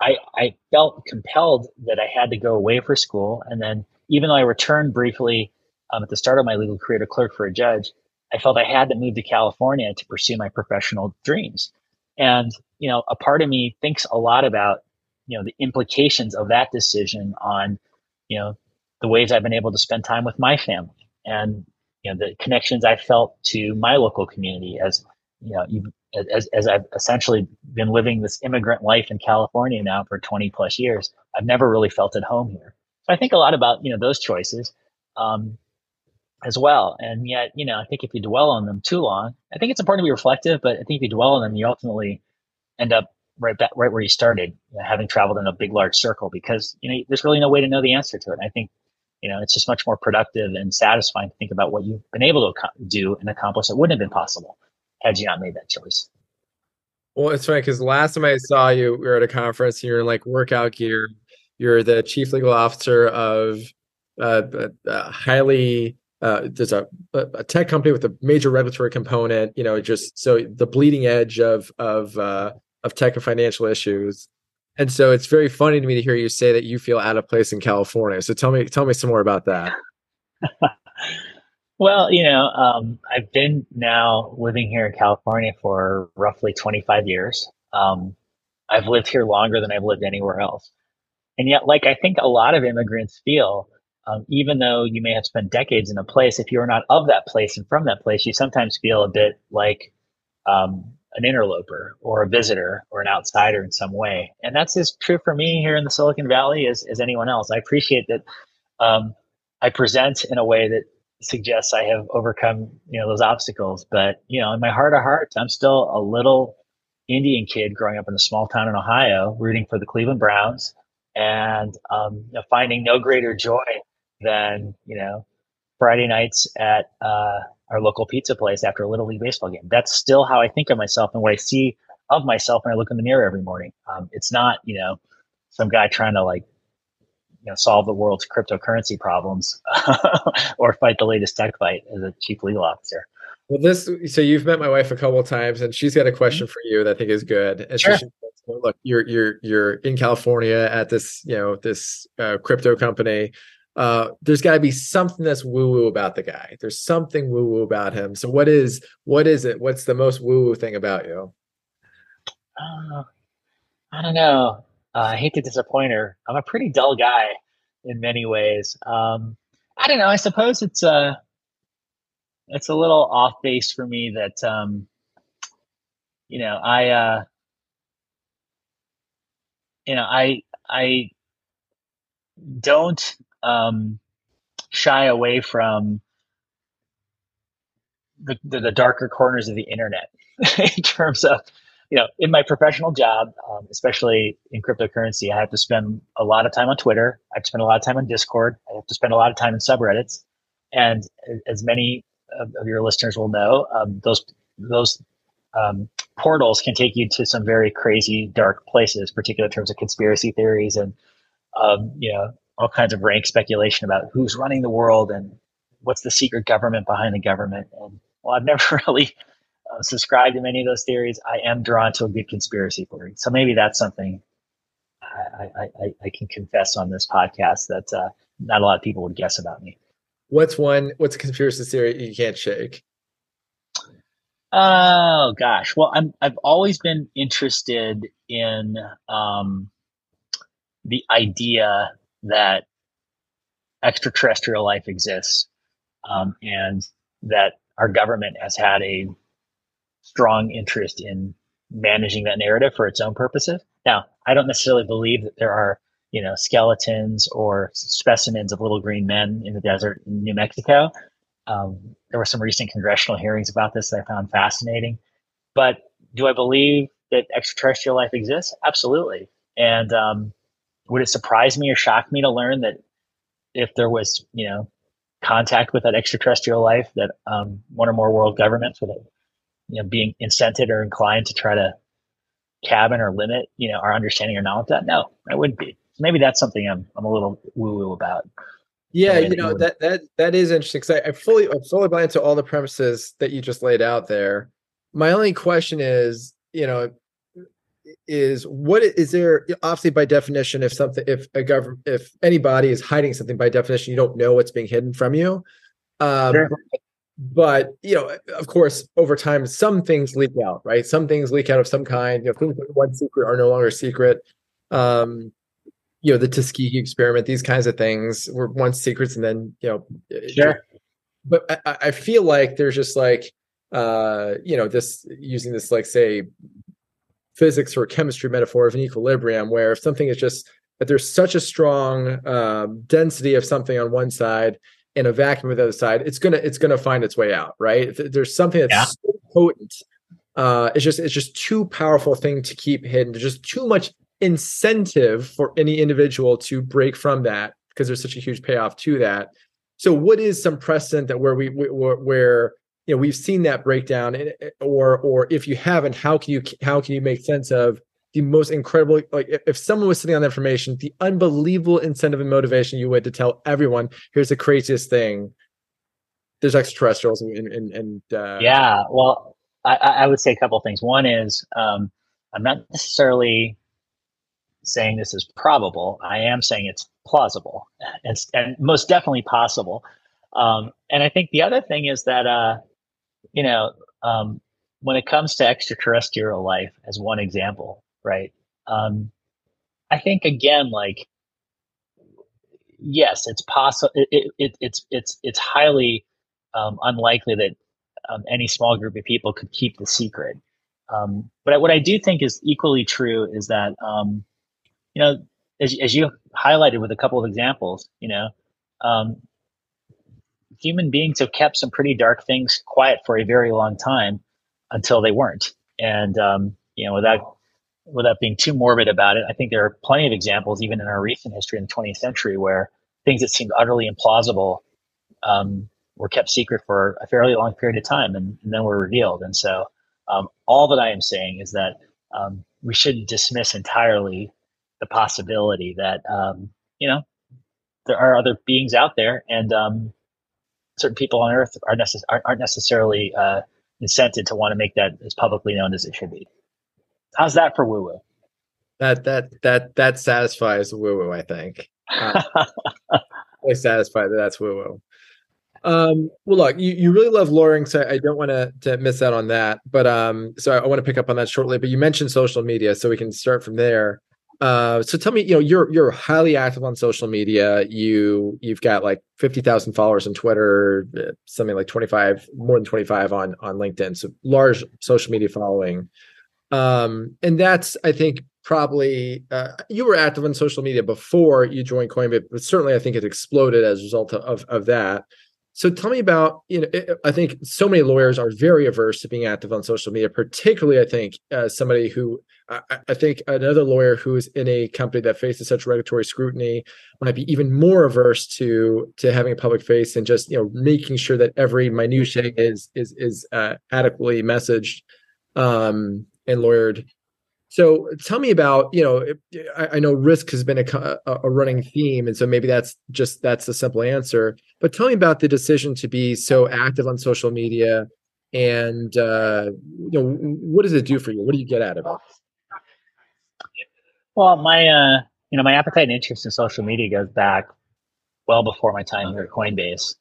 I, I felt compelled that I had to go away for school. And then, even though I returned briefly um, at the start of my legal career to clerk for a judge, I felt I had to move to California to pursue my professional dreams. And, you know, a part of me thinks a lot about, you know, the implications of that decision on, you know, the ways I've been able to spend time with my family and, you know, the connections I felt to my local community as, you know, as, as I've essentially been living this immigrant life in California now for 20 plus years, I've never really felt at home here. So I think a lot about, you know, those choices. Um, as well. And yet, you know, I think if you dwell on them too long, I think it's important to be reflective, but I think if you dwell on them, you ultimately end up right back right where you started, you know, having traveled in a big, large circle, because you know there's really no way to know the answer to it. And I think you know it's just much more productive and satisfying to think about what you've been able to do and accomplish that wouldn't have been possible had you not made that choice. Well, it's funny because last time I saw you, we were at a conference. You're in like workout gear. You're the chief legal officer of uh, a highly uh, there's a, a tech company with a major regulatory component, you know, just so the bleeding edge of of uh, of tech and financial issues. And so it's very funny to me to hear you say that you feel out of place in California. So tell me tell me some more about that. well, you know, um, I've been now living here in California for roughly 25 years. Um, I've lived here longer than I've lived anywhere else. And yet, like I think a lot of immigrants feel, um, even though you may have spent decades in a place, if you're not of that place and from that place, you sometimes feel a bit like um, an interloper or a visitor or an outsider in some way. And that's as true for me here in the Silicon Valley as, as anyone else. I appreciate that um, I present in a way that suggests I have overcome, you know, those obstacles. But, you know, in my heart of hearts, I'm still a little Indian kid growing up in a small town in Ohio, rooting for the Cleveland Browns and um, you know, finding no greater joy than, you know, Friday nights at uh, our local pizza place after a little league baseball game. That's still how I think of myself and what I see of myself when I look in the mirror every morning. Um, it's not, you know, some guy trying to like, you know, solve the world's cryptocurrency problems or fight the latest tech fight as a chief legal officer. Well, this so you've met my wife a couple of times, and she's got a question for you that I think is good. And sure. She, look, you're you're you're in California at this you know this uh, crypto company uh, there's got to be something that's woo woo about the guy. There's something woo woo about him. So what is what is it? What's the most woo woo thing about you? Uh, I don't know. Uh, I hate to disappoint her. I'm a pretty dull guy in many ways. Um, I don't know. I suppose it's a uh, it's a little off base for me that um, you know I uh, you know I I don't um, shy away from the, the, the, darker corners of the internet in terms of you know in my professional job um, especially in cryptocurrency i have to spend a lot of time on twitter. I have to spend a lot of time on discord. I have to spend a lot of time in subreddits. And as many of, your listeners will know um, those those um, portals can take you to some very crazy dark places particularly in terms of conspiracy theories and um, you know all kinds of rank speculation about who's running the world and what's the secret government behind the government. And well, I've never really uh, subscribed to many of those theories. I am drawn to a good conspiracy theory. So maybe that's something I, I, I can confess on this podcast that uh, not a lot of people would guess about me. What's one? What's a conspiracy theory you can't shake? Oh gosh. Well, I'm I've always been interested in um, the idea that extraterrestrial life exists um, and that our government has had a strong interest in managing that narrative for its own purposes. Now, I don't necessarily believe that there are, you know, skeletons or specimens of little green men in the desert in New Mexico. Um, there were some recent congressional hearings about this that I found fascinating. But do I believe that extraterrestrial life exists? Absolutely. And um, would it surprise me or shock me to learn that if there was, you know, contact with that extraterrestrial life, that um, one or more world governments would, you know, being incented or inclined to try to cabin or limit, you know, our understanding or knowledge of that? No, I wouldn't be. Maybe that's something I'm I'm a little woo woo about. Yeah, you know that that that is interesting because I, I fully I fully buy into all the premises that you just laid out there. My only question is, you know, is what is there obviously by definition if something if a government if anybody is hiding something by definition you don't know what's being hidden from you um, sure. but you know of course over time some things leak out right some things leak out of some kind you know things that one secret are no longer secret um you know the tuskegee experiment these kinds of things were once secrets and then you know sure. but I, I feel like there's just like uh you know this using this like say physics or chemistry metaphor of an equilibrium where if something is just that there's such a strong um, density of something on one side and a vacuum on the other side it's gonna it's gonna find its way out right? There's something that's yeah. so potent uh, it's just it's just too powerful thing to keep hidden. There's just too much incentive for any individual to break from that because there's such a huge payoff to that. So what is some precedent that where we where, where you know we've seen that breakdown eh, eh, or or if you haven't how can you how can you make sense of the most incredible like if someone was sitting on the information the unbelievable incentive and motivation you would to tell everyone here's the craziest thing. There's extraterrestrials and and, and uh, yeah well I, I would say a couple things. One is um, i'm not necessarily saying this is probable. I am saying it's plausible. And, and most definitely possible. Um, and i think the other thing is that uh, you know, um, when it comes to extraterrestrial life, as one example, right? Um, I think again, like, yes, it's possible. It, it, it's it's it's highly um, unlikely that um, any small group of people could keep the secret. Um, but what I do think is equally true is that, um, you know, as, as you highlighted with a couple of examples, you know, um, human beings have kept some pretty dark things quiet for a very long time until they weren't. And, um, you know, without, without being too morbid about it, I think there are plenty of examples, even in our recent history in the 20th century, where things that seemed utterly implausible um, were kept secret for a fairly long period of time and, and then were revealed. And so, um, all that I am saying is that um, we shouldn't dismiss entirely the possibility that um, you know there are other beings out there, and um, certain people on Earth are necess- aren't necessarily uh, incented to want to make that as publicly known as it should be. How's that for woo woo? That that that that satisfies woo woo. I think. Uh, satisfied that that's woo woo. Um, well, look, you, you really love lawyering, so I don't want to to miss out on that. But um, so I, I want to pick up on that shortly. But you mentioned social media, so we can start from there. Uh, so tell me, you know, you're you're highly active on social media. You you've got like fifty thousand followers on Twitter, uh, something like twenty five, more than twenty five on on LinkedIn. So large social media following. Um, and that's I think probably uh, you were active on social media before you joined Coinbase, but certainly I think it exploded as a result of of that. So tell me about, you know, I think so many lawyers are very averse to being active on social media, particularly I think uh, somebody who, I, I, think another lawyer who is in a company that faces such regulatory scrutiny might be even more averse to to having a public face and just, you know, making sure that every minutiae is is is uh, adequately messaged um, and lawyered. So tell me about, you know, I, I know risk has been a, a, running theme, and so maybe that's just that's the simple answer. But tell me about the decision to be so active on social media, and uh, you know, what does it do for you? What do you get out of it? Well, my uh, you know, my appetite and interest in social media goes back well before my time here at Coinbase.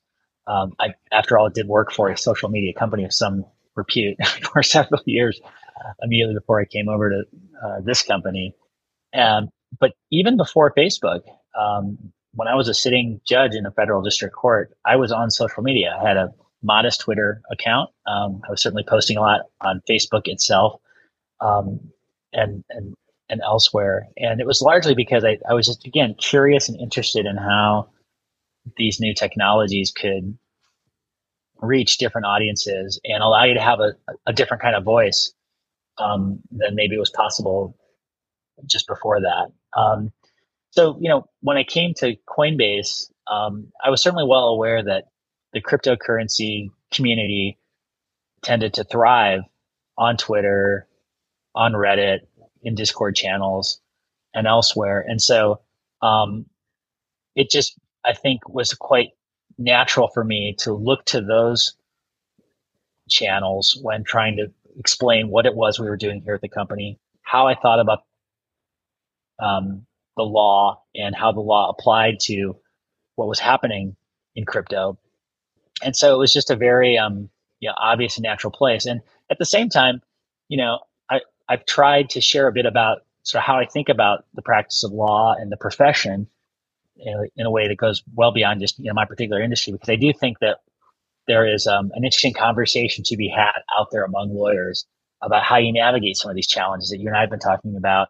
Um, I, after all, it did work for a social media company of some repute for several years immediately before I came over to uh, this company. Um, but even before Facebook, um, when I was a sitting judge in a federal district court, I was on social media. I had a modest Twitter account. Um, I was certainly posting a lot on Facebook itself um, and, and, and elsewhere. And it was largely because I, I was just, again, curious and interested in how these new technologies could reach different audiences and allow you to have a, a different kind of voice um, than maybe it was possible just before that. Um, so, you know, when I came to Coinbase, um, I was certainly well aware that the cryptocurrency community tended to thrive on Twitter, on Reddit, in Discord channels, and elsewhere. And so um, it just, I think, was quite natural for me to look to those channels when trying to explain what it was we were doing here at the company, how I thought about um, the law and how the law applied to what was happening in crypto. And so it was just a very um, you know, obvious and natural place. And at the same time, you know, I, I've tried to share a bit about sort of how I think about the practice of law and the profession in, in a way that goes well beyond just you know my particular industry because I do think that there is um, an interesting conversation to be had out there among lawyers about how you navigate some of these challenges that you and I have been talking about,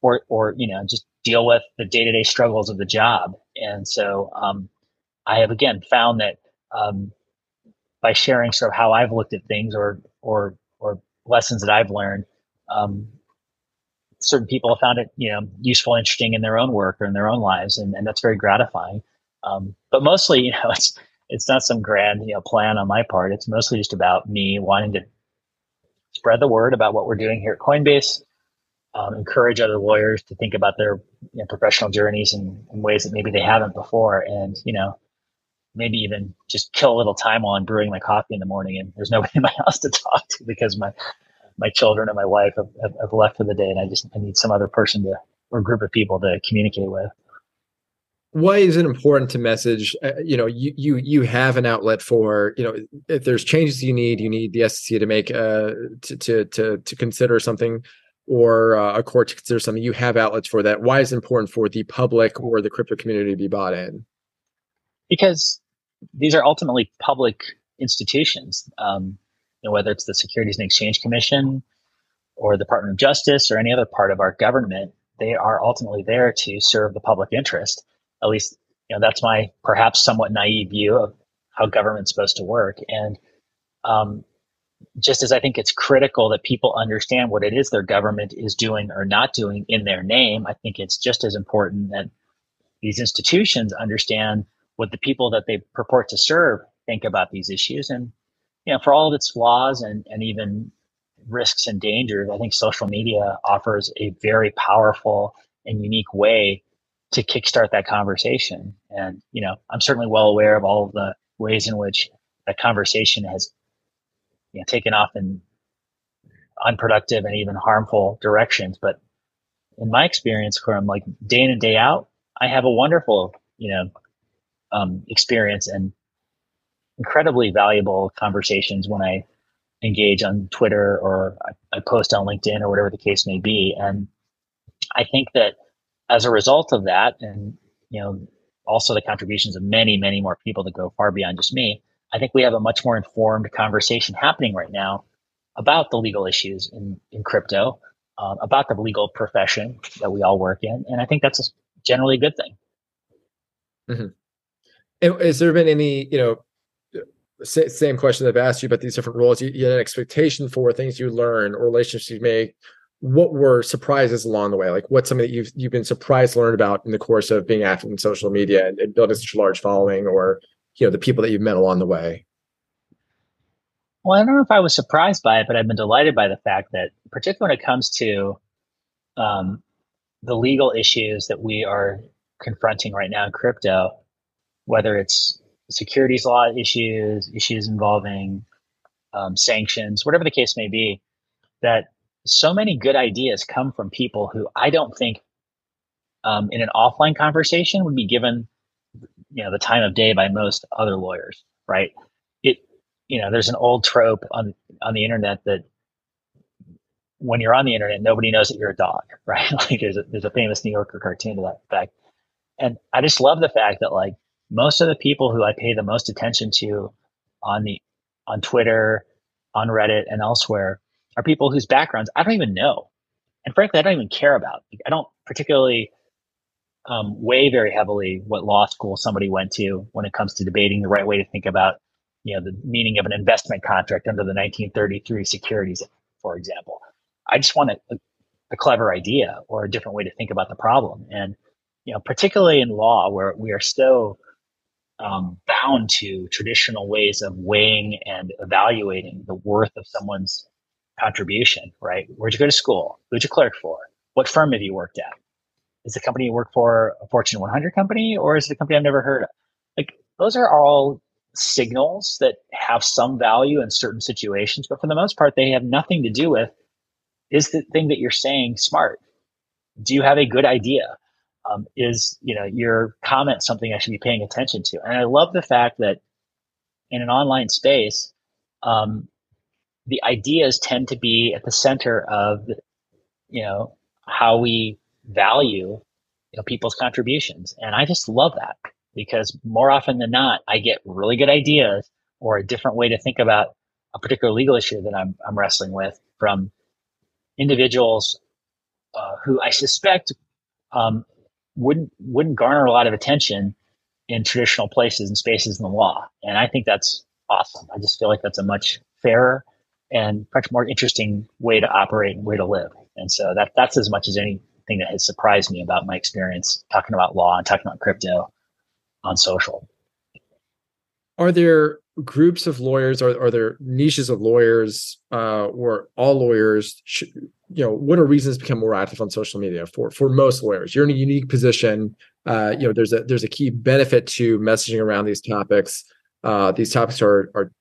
or or you know just deal with the day to day struggles of the job. And so um, I have again found that um, by sharing sort of how I've looked at things or or or lessons that I've learned, um, certain people have found it you know useful, interesting in their own work or in their own lives, and, and that's very gratifying. Um, but mostly, you know, it's it's not some grand you know plan on my part. It's mostly just about me wanting to spread the word about what we're doing here at Coinbase, um, encourage other lawyers to think about their you know, professional journeys in, in, ways that maybe they haven't before, and you know maybe even just kill a little time while I'm brewing my coffee in the morning and there's nobody in my house to talk to because my my children and my wife have, have, have left for the day and I just I need some other person to or group of people to communicate with why is it important to message uh, you know you you you have an outlet for you know if there's changes you need you need the SEC to make uh to to to, to consider something or uh, a court to consider something you have outlets for that why is it important for the public or the crypto community to be bought in because these are ultimately public institutions um, you know, whether it's the securities and exchange commission or the Department of Justice or any other part of our government, they are ultimately there to serve the public interest. At least, you know, that's my perhaps somewhat naive view of how government's supposed to work. And um, just as I think it's critical that people understand what it is their government is doing or not doing in their name, I think it's just as important that these institutions understand what the people that they purport to serve think about these issues. And, you know, for all of its flaws and, and even risks and dangers, I think social media offers a very powerful and unique way to kickstart that conversation. And, you know, I'm certainly well aware of all of the ways in which that conversation has you know, taken off in unproductive and even harmful directions. But in my experience, from like day in and day out, I have a wonderful, you know, um, experience and incredibly valuable conversations when I engage on Twitter or I, I post on LinkedIn or whatever the case may be. And I think that as a result of that, and you know, also the contributions of many, many more people that go far beyond just me, I think we have a much more informed conversation happening right now about the legal issues in, in crypto, um, about the legal profession that we all work in. And I think that's a, generally a good thing. Mm-hmm. Has there been any, you know, same question that I've asked you about these different roles. You, you, had an expectation for things you learn or relationships you make. What were surprises along the way? Like what's something that you've you've been surprised to learn about in the course of being active in social media and, and building such a large following, or you know the people that you've met along the way well i don't know if i was surprised by it but i've been delighted by the fact that particularly when it comes to um, the legal issues that we are confronting right now in crypto whether it's securities law issues issues involving um, sanctions whatever the case may be that so many good ideas come from people who i don't think um, in an offline conversation would be given you know the time of day by most other lawyers right? It you know there's an old trope on on the internet that when you're on the internet nobody knows that you're a dog right? Like there's a, there's a famous new yorker cartoon to that effect. And i just love the fact that like most of the people who i pay the most attention to on the on twitter on reddit and elsewhere are people whose backgrounds i don't even know and frankly i don't even care about i don't particularly um, weigh very heavily what law school somebody went to when it comes to debating the right way to think about, you know, the meaning of an investment contract under the 1933 Securities, for example. I just want a, a clever idea or a different way to think about the problem. And, you know, particularly in law where we are so um, bound to traditional ways of weighing and evaluating the worth of someone's contribution, right? Where'd you go to school? Who'd you clerk for? What firm have you worked at? is the company you work for a Fortune 100 company or is it a company I've never heard of? Like those are all signals that have some value in certain situations, but for the most part, they have nothing to do with is the thing that you're saying smart? Do you have a good idea? Um, is you know your comment something I should be paying attention to? And I love the fact that in an online space, um, the ideas tend to be at the center of you know how we value you know, people's contributions. And I just love that because more often than not, I get really good ideas or a different way to think about a particular legal issue that I'm, I'm wrestling with from individuals uh, who I suspect um, wouldn't wouldn't garner a lot of attention in traditional places and spaces in the law. And I think that's awesome. I just feel like that's a much fairer and much more interesting way to operate and way to live. And so that that's as much as anything that has surprised me about my experience talking about law and talking about crypto on social. Are there groups of lawyers? Are, are there niches of lawyers uh, or all lawyers? Should, you know, what are reasons to become more active on social media for for most lawyers? You're in a unique position. Uh, you know, there's a there's a key benefit to messaging around these topics. Uh, these topics are are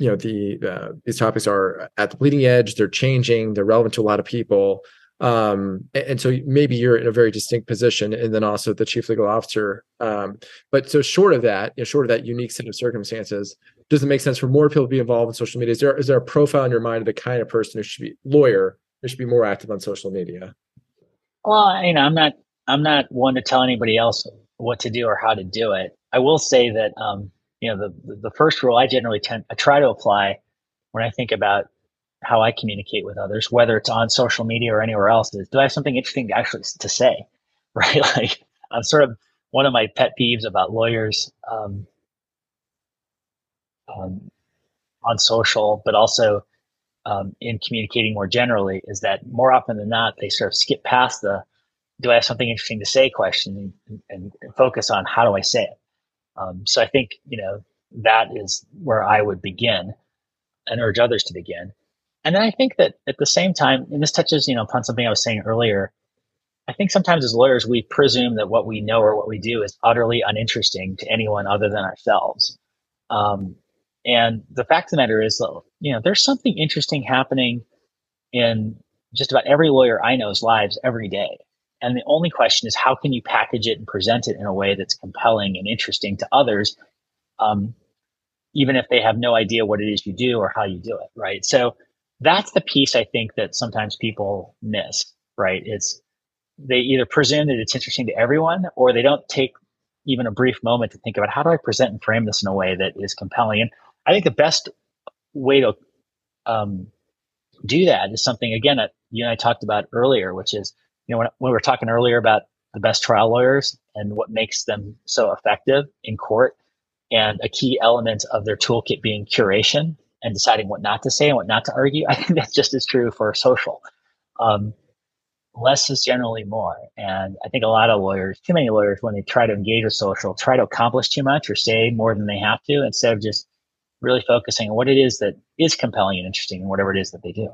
you know the uh, these topics are at the bleeding edge. They're changing. They're relevant to a lot of people um, and so maybe you're in a very distinct position and then also the chief legal officer um, but so short of that you know, short of that unique set of circumstances does it make sense for more people to be involved in social media is there is there a profile in your mind of the kind of person who should be lawyer who should be more active on social media well you know i'm not i'm not one to tell anybody else what to do or how to do it i will say that um, you know the the first rule i generally tend i try to apply when i think about how I communicate with others, whether it's on social media or anywhere else, is do I have something interesting to actually to say, right? Like I'm sort of one of my pet peeves about lawyers um, um, on social, but also um, in communicating more generally, is that more often than not they sort of skip past the "Do I have something interesting to say?" question and, and, and focus on how do I say it. Um, so I think you know that is where I would begin and urge others to begin. And then I think that at the same time, and this touches, you know, upon something I was saying earlier, I think sometimes as lawyers, we presume that what we know or what we do is utterly uninteresting to anyone other than ourselves. Um, and the fact of the matter is, though, you know, there's something interesting happening in just about every lawyer I know's lives every day. And the only question is, how can you package it and present it in a way that's compelling and interesting to others, um, even if they have no idea what it is you do or how you do it, right? So that's the piece I think that sometimes people miss, right? It's they either presume that it's interesting to everyone or they don't take even a brief moment to think about how do I present and frame this in a way that is compelling. And I think the best way to um, do that is something again that you and I talked about earlier, which is you know when, when we were talking earlier about the best trial lawyers and what makes them so effective in court, and a key element of their toolkit being curation and deciding what not to say and what not to argue. I think that's just as true for social. Um, less is generally more. And I think a lot of lawyers, too many lawyers, when they try to engage with social, try to accomplish too much or say more than they have to instead of just really focusing on what it is that is compelling and interesting and whatever it is that they do.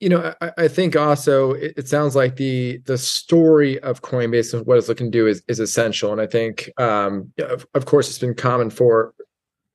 You know, I, I think also it, it, sounds like the the story of Coinbase and what it's looking to do is is essential. And I think, um, of, of course, it's been common for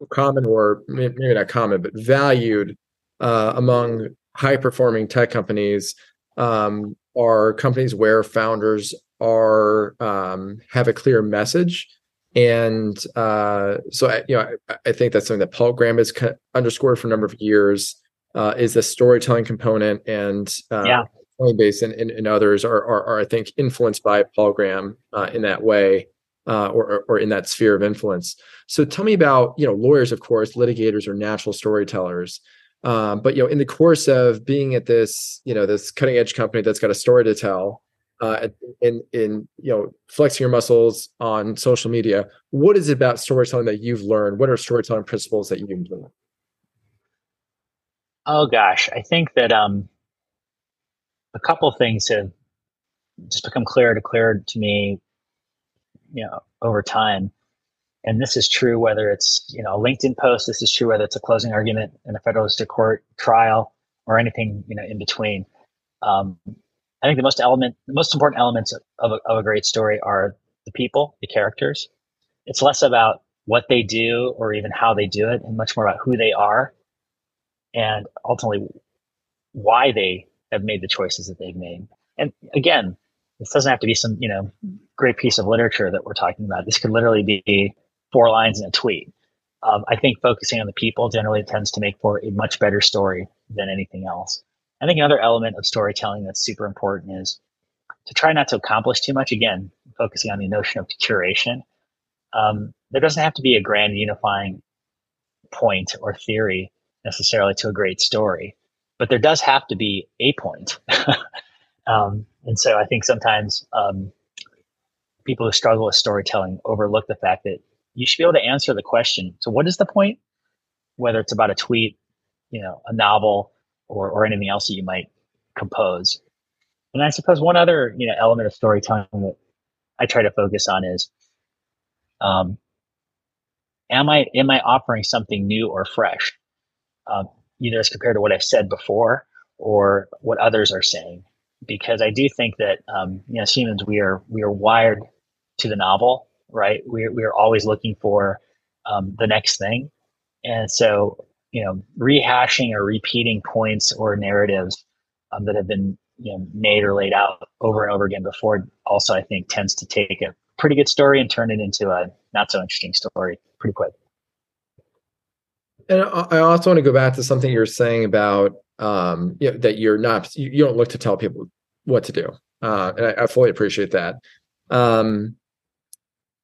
common or maybe not common, but valued uh, among high performing tech companies. Um, are companies where founders are um, have a clear message. And uh, so I, you know I, I, think that's something that paul graham has underscored for a number of years uh, is the storytelling component and uh, yeah. coinbase and, and, and others are, are, are, i think influenced by paul graham uh, in that way uh, or, or in that sphere of influence so tell me about you know lawyers of course litigators are natural storytellers um, but you know, in the course of being at this, you know, this cutting edge company that's got a story to tell, uh, in in you know, flexing your muscles on social media, what is it about storytelling that you've learned? What are storytelling principles that you've learned? Oh gosh, I think that um, a couple things have just become clearer to clearer to me, you know, over time. And this is true whether it's you know a linkedin post. This is true whether it's a closing argument in a federal district court trial or anything you know in between. Um, i think the most element the most important elements of a, of a great story are the people the characters. It's less about what they do or even how they do it and much more about who they are and ultimately why they have made the choices that they've made and again this doesn't have to be some you know great piece of literature that we're talking about this could literally be four lines in a tweet. Um, I think focusing on the people generally tends to make for a much better story than anything else. I think another element of storytelling that's super important is to try not to accomplish too much. Again, focusing on the notion of curation. Um, there doesn't have to be a grand unifying point or theory necessarily to a great story, but there does have to be a point. um, and so I think sometimes um, people who struggle with storytelling overlook the fact that you should be able to answer the question. So what is the point? Whether it's about a tweet, you know, a novel or, or anything else that you might compose. And I suppose one other, you know, element of storytelling that I try to focus on is, um, am I, am I offering something new or fresh? Um, either as compared to what I've said before or what others are saying. Because I do think that, um, you know, as humans, we are, we are wired to the novel right? We're, we're always looking for um, the next thing. And so, you know, rehashing or repeating points or narratives um, that have been you know, made or laid out over and over again before also, I think, tends to take a pretty good story and turn it into a not so interesting story pretty quick. And I also want to go back to something you're saying about um, you know, that you're not, you don't look to tell people what to do. Uh, and I, I fully appreciate that. Um,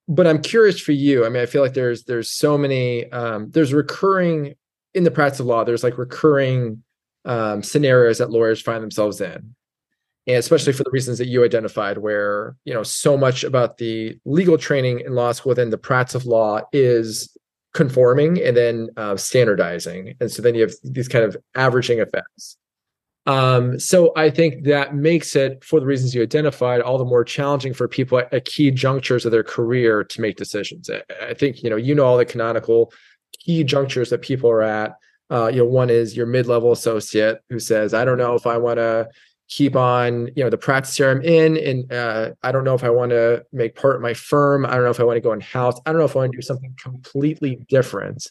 but I'm curious for you. I mean, I feel like there's there's so many um, there's recurring in the practice of law. There's like recurring um, scenarios that lawyers find themselves in and especially for the reasons that you identified where you know so much about the legal training in law school within the practice of law is conforming and then uh, standardizing. And so then you have these kind of averaging effects. Um, so i think that makes it for the reasons you identified all the more challenging for people at, at key junctures of their career to make decisions. I, I think you know you know all the canonical key junctures that people are at. Uh, you know one is your mid-level associate who says i don't know if i want to keep on you know the practice here i'm in and uh, i don't know if i want to make part of my firm. I don't know if i want to go in house i don't know if i want to do something completely different.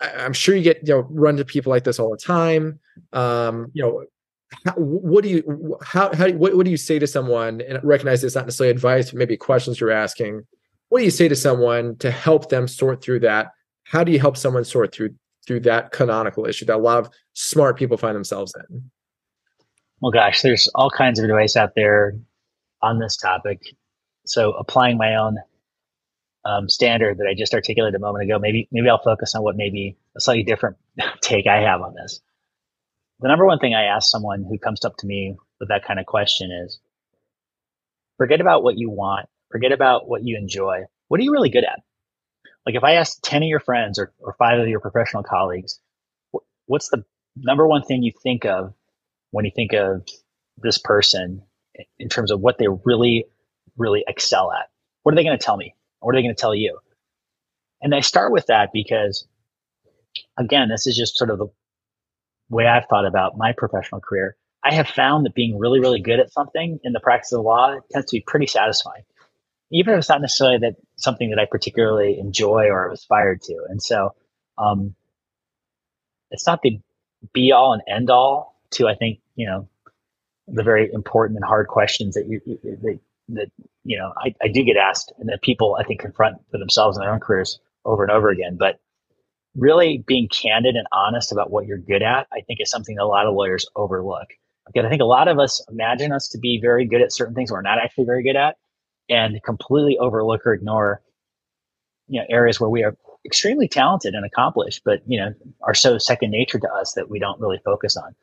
I, am sure you get you know run to people like this all the time. Um, you know how, what do you how how what, what do you say to someone and recognize it's not necessarily advice but maybe questions you're asking. What do you say to someone to help them sort through that? How do you help someone sort through through that canonical issue that a lot of smart people find themselves in well, gosh, there's all kinds of advice out there on this topic. So applying my own um, standard that I just articulated a moment ago, maybe maybe I'll focus on what maybe a slightly different take I have on this. The number one thing I ask someone who comes up to me with that kind of question is, forget about what you want, forget about what you enjoy. What are you really good at? Like if I ask ten of your friends or, or five of your professional colleagues, what's the number one thing you think of when you think of this person in terms of what they really, really excel at? What are they going to tell me? What are they going to tell you? And I start with that because, again, this is just sort of the way I've thought about my professional career. I have found that being really, really good at something in the practice of the law tends to be pretty satisfying, even if it's not necessarily that something that I particularly enjoy or aspired to. And so, um, it's not the be all and end all to I think you know the very important and hard questions that you, that, that you know I, I do get asked and that people I think confront for themselves in their own careers over and over again. But really being candid and honest about what you're good at, I think is something that a lot of lawyers overlook. Because I think a lot of us imagine us to be very good at certain things we're not actually very good at, and completely overlook or ignore you know areas where we are extremely talented and accomplished, but you know are so second nature to us that we don't really focus on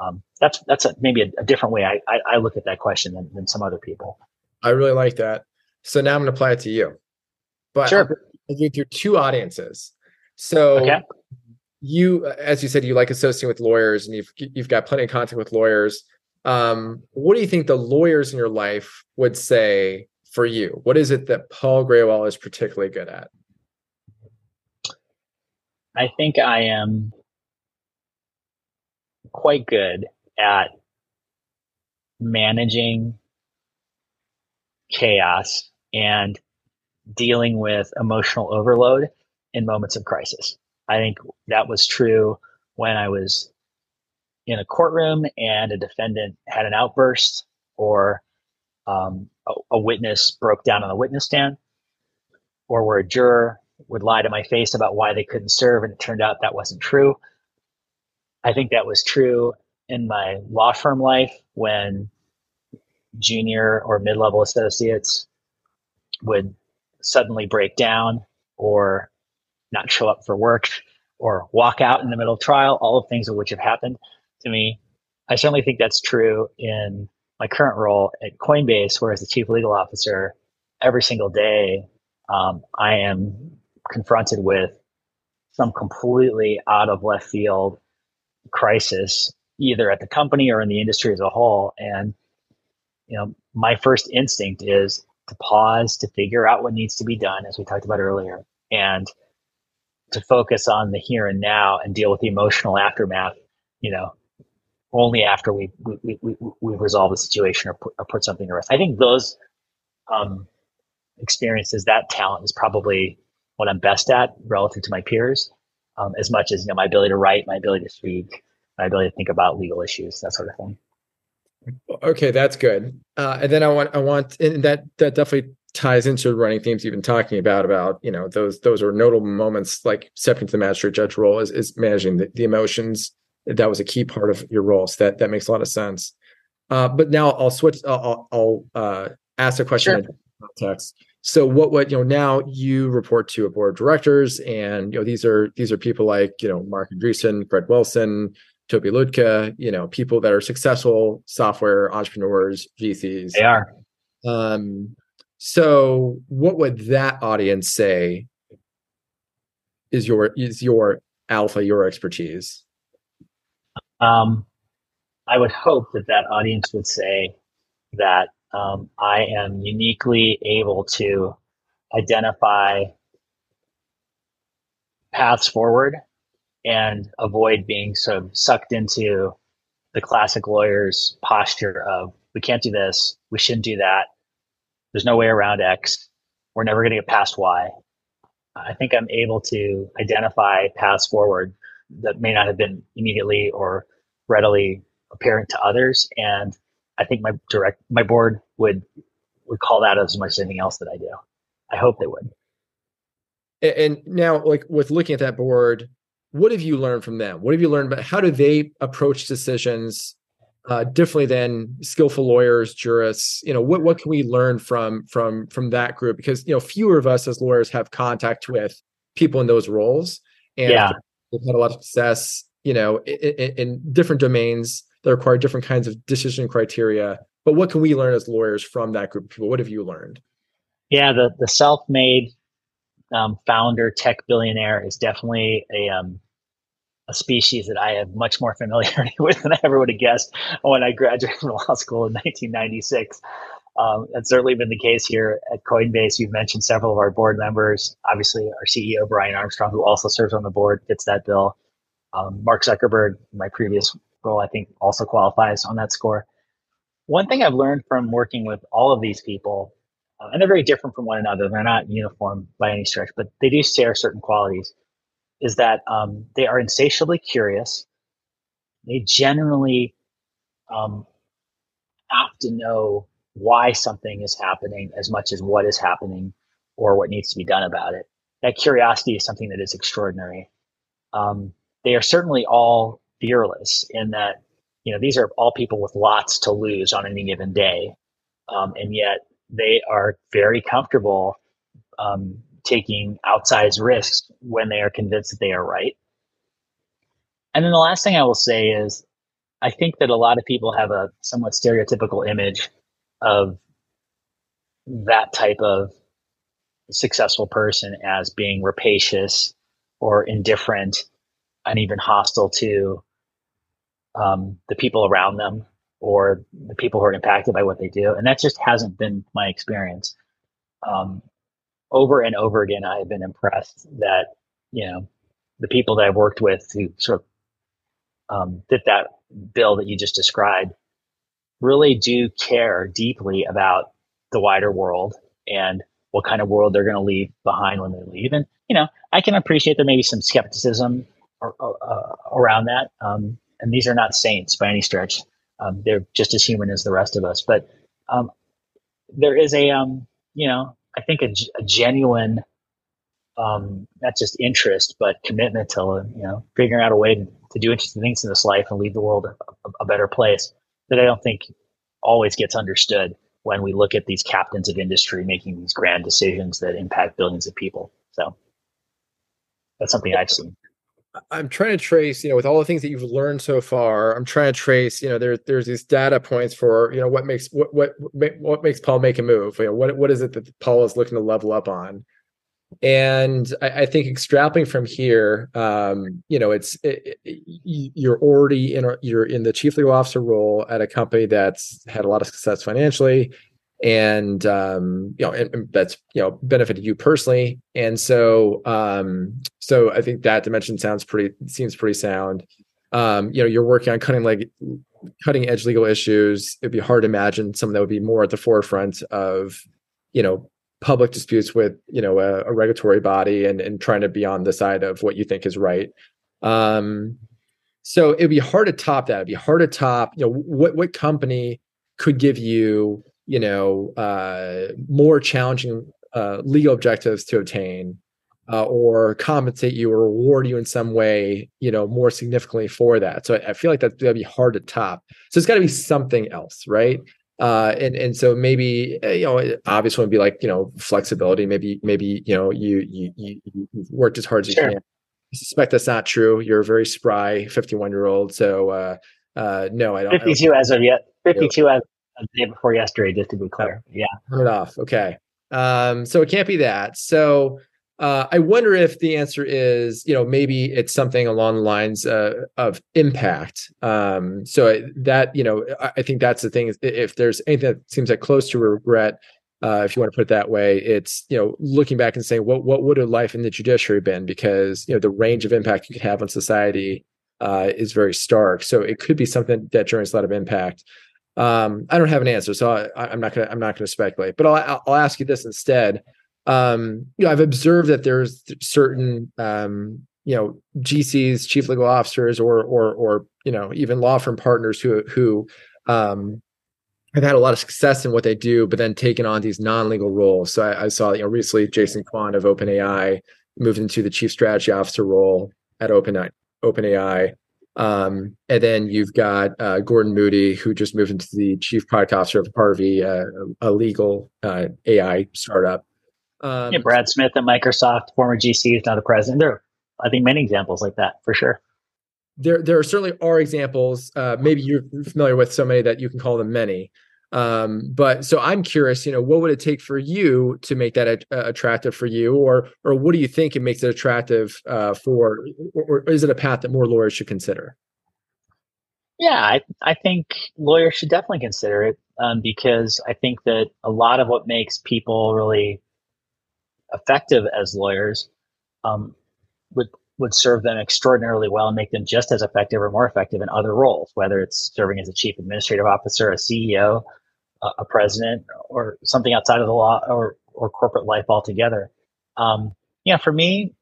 um, that's that's a, maybe a, a, different way I, I, I look at that question than, than some other people. I really like that. So now I'm going to apply it to you. But sure. I'll do through two audiences. So okay. you, as you said, you like associating with lawyers, and you've you've got plenty of contact with lawyers. Um, what do you think the lawyers in your life would say for you? What is it that Paul Grewal is particularly good at? I think I am quite good at managing chaos and dealing with emotional overload in moments of crisis. I think that was true when I was in a courtroom and a defendant had an outburst or um, a, a, witness broke down on the witness stand or where a juror would lie to my face about why they couldn't serve and it turned out that wasn't true. I think that was true in my law firm life when junior or mid level associates would suddenly break down or not show up for work or walk out in the middle of trial, all of things of which have happened to me. I certainly think that's true in my current role at Coinbase, where as the chief legal officer, every single day, um, I am confronted with some completely out of left field crisis either at the company or in the industry as a whole. And you know my first instinct is to pause to figure out what needs to be done as we talked about earlier and to focus on the here and now and deal with the emotional aftermath you know only after we we, we, we resolve the situation or put, or put something to rest. I think those um, experiences that talent is probably what i'm best at relative to my peers um, as much as you know my ability to write, my ability to speak, my ability to think about legal issues, that sort of thing. Okay, that's good. Uh, and then I want I want and that that definitely ties into running themes you've been talking about about you know those those are notable moments like stepping to the magistrate judge role is, is managing the, the emotions that was a key part of your role so that that makes a lot of sense uh, but now i'll switch i'll, I'll uh, ask a question sure. in context so what what you know now you report to a board of directors and you know these are these are people like you know marc andreessen fred wilson toby Lütke, you know, people that are successful software entrepreneurs, VCs. They are. Um, so what would that audience say is your is your alpha, your expertise? Um, I would hope that that audience would say that um, I am uniquely able to identify paths forward and avoid being sort of sucked into the classic lawyer's posture of we can't do this, we shouldn't do that, there's no way around X, we're never going to get past Y. I think I'm able to identify paths forward that may not have been immediately or readily apparent to others, and I think my direct my board would would call that as much as anything else that I do. I hope they would. And now, like with looking at that board, what have you learned from them? What have you learned about how do they approach decisions uh, differently than skillful lawyers, jurists? You know, what what can we learn from from from that group? Because you know, fewer of us as lawyers have contact with people in those roles, and yeah. they've had a lot of success. You know, in, in different domains that require different kinds of decision criteria. But what can we learn as lawyers from that group of people? What have you learned? Yeah, the the self-made um, founder tech billionaire is definitely a um, a species that I have much more familiarity with than I ever would have guessed when I graduated from law school in 1996. Um, that's certainly been the case here at Coinbase. You've mentioned several of our board members. Obviously, our CEO Brian Armstrong, who also serves on the board, fits that bill. Um, Mark Zuckerberg, my previous role, I think, also qualifies on that score. One thing I've learned from working with all of these people uh, and they're very different from one another. They're not uniform by any stretch, but they do share certain qualities. Is that um, they are insatiably curious. They generally um, have to know why something is happening as much as what is happening or what needs to be done about it. That curiosity is something that is extraordinary. Um, they are certainly all fearless in that you know these are all people with lots to lose on any given day, um, and yet they are very comfortable um, taking outsized risks when they are convinced that they are right. And then the last thing I will say is I think that a lot of people have a somewhat stereotypical image of that type of successful person as being rapacious or indifferent and even hostile to um, the people around them or the people who are impacted by what they do. And that just hasn't been my experience. Um, over and over again, I have been impressed that, you know, the people that I've worked with who sort of um, fit that bill that you just described really do care deeply about the wider world and what kind of world they're going to leave behind when they leave. And, you know, I can appreciate there may be some skepticism or, uh, around that. Um, and these are not saints by any stretch. Um, they're just as human as the rest of us. But um, there is a, um, you know, I think a, a genuine, um, not just interest, but commitment to, you know, figuring out a way to, do interesting things in this life and leave the world a, a better place that I don't think always gets understood when we look at these captains of industry making these grand decisions that impact billions of people. So that's something I've seen. I'm trying to trace, you know, with all the things that you've learned so far, I'm trying to trace, you know, there, there's these data points for, you know, what makes what what what makes Paul make a move. You know, what what is it that Paul is looking to level up on? And I, I think extrapolating from here, um, you know, it's it, it, you're already in a, you're in the chief legal officer role at a company that's had a lot of success financially and um, you know, and, and, that's you know benefited you personally. And so, um, so I think that dimension sounds pretty seems pretty sound. Um, you know, you're working on cutting like cutting edge legal issues. It'd be hard to imagine something that would be more at the forefront of you know public disputes with you know a, a regulatory body and and trying to be on the side of what you think is right. Um, so it'd be hard to top that. It'd be hard to top. You know, what what company could give you you know uh, more challenging uh, legal objectives to obtain uh, or compensate you or reward you in some way you know more significantly for that so i, I feel like that's going to be hard to top so it's got to be something else right uh, and and so maybe uh, you know obviously would be like you know flexibility maybe maybe you know you you you, worked as hard as sure. you can I suspect that's not true. You're a very spry 51 year old. So uh, uh, no, I don't. 52 I don't, as of yet. 52 as the day before yesterday, just to be clear. Yeah. Turn it off. Okay. Um, so it can't be that. So uh, I wonder if the answer is, you know, maybe it's something along the lines uh, of impact. Um, so that, you know, I, think that's the thing. If there's anything that seems like close to regret, uh, if you want to put it that way, it's you know looking back and saying what what would a life in the judiciary been because you know the range of impact you could have on society uh, is very stark. So it could be something that generates a lot of impact. Um, I don't have an answer, so I, am not gonna I'm not gonna speculate. But I'll I'll ask you this instead. Um, you know, I've observed that there's certain um, you know GCs, chief legal officers, or or or you know even law firm partners who who um, have had a lot of success in what they do, but then taken on these non-legal roles. So I, I saw, you know, recently Jason Kwan of OpenAI moved into the chief strategy officer role at Open OpenAI. Um, and then you've got uh, Gordon Moody, who just moved into the chief product officer of Harvey, uh, a legal uh, AI startup. Um, yeah, Brad Smith at Microsoft, former GC, is now the president. There, are, I think, many examples like that for sure there there certainly are examples. Uh, maybe you're familiar with so many that you can call them many. Um, but so I'm curious, you know, what would it take for you to make that a, a attractive for you, or or what do you think it makes it attractive uh, for, or, or is it a path that more lawyers should consider? Yeah, I I think lawyers should definitely consider it um, because I think that a lot of what makes people really effective as lawyers um, would would serve them extraordinarily well and make them just as effective or more effective in other roles, whether it's serving as a chief administrative officer, a CEO, a, president, or something outside of the law or, or corporate life altogether. Um, yeah, for me,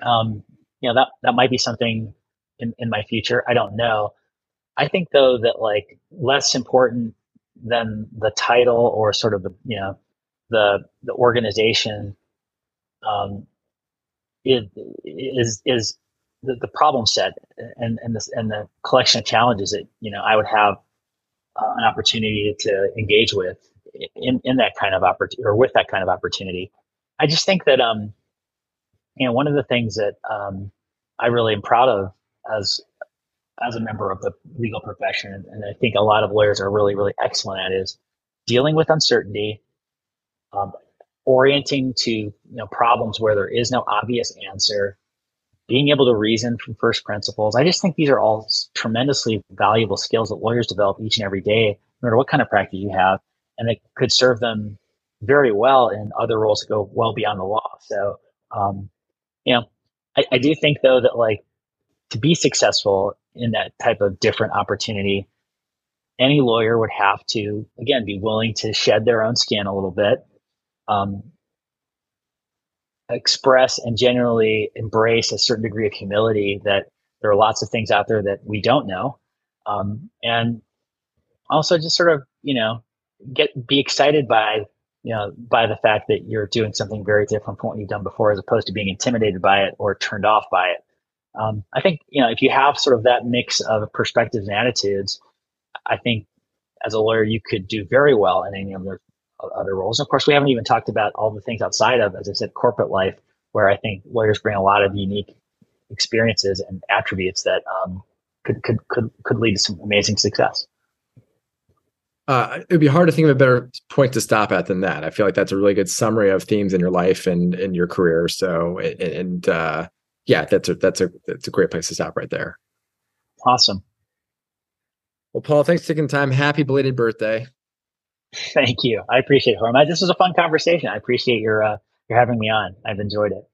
um, you know, that, that might be something in, in my future. I don't know. I think though that like less important than the title or sort of the, you know, the, the organization, um, is is the, the problem set and and this and the collection of challenges that you know I would have uh, an opportunity to engage with in in that kind of opportunity or with that kind of opportunity. I just think that um you know one of the things that um I really am proud of as as a member of the legal profession and I think a lot of lawyers are really really excellent at is dealing with uncertainty um, orienting to you know problems where there is no obvious answer being able to reason from first principles. I just think these are all tremendously valuable skills that lawyers develop each and every day no matter what kind of practice you have and it could serve them very well in other roles that go well beyond the law. So um, you know I, I do think though that like to be successful in that type of different opportunity any lawyer would have to again be willing to shed their own skin a little bit. Um, express and generally embrace a certain degree of humility that there are lots of things out there that we don't know. Um, and also just sort of you know get be excited by you know by the fact that you're doing something very different from what you've done before as opposed to being intimidated by it or turned off by it. Um, i think you know if you have sort of that mix of perspectives and attitudes i think as a lawyer you could do very well in any of those other roles. And of course, we haven't even talked about all the things outside of, as I said, corporate life, where I think lawyers bring a lot of unique experiences and attributes that um, could, could could could lead to some amazing success. Uh, it'd be hard to think of a better point to stop at than that. I feel like that's a really good summary of themes in your life and in your career. So, and uh, yeah, that's a that's a that's a great place to stop right there. Awesome. Well, Paul, thanks for taking time. Happy belated birthday. Thank you. I appreciate it. This was a fun conversation. I appreciate your uh, your having me on. I've enjoyed it.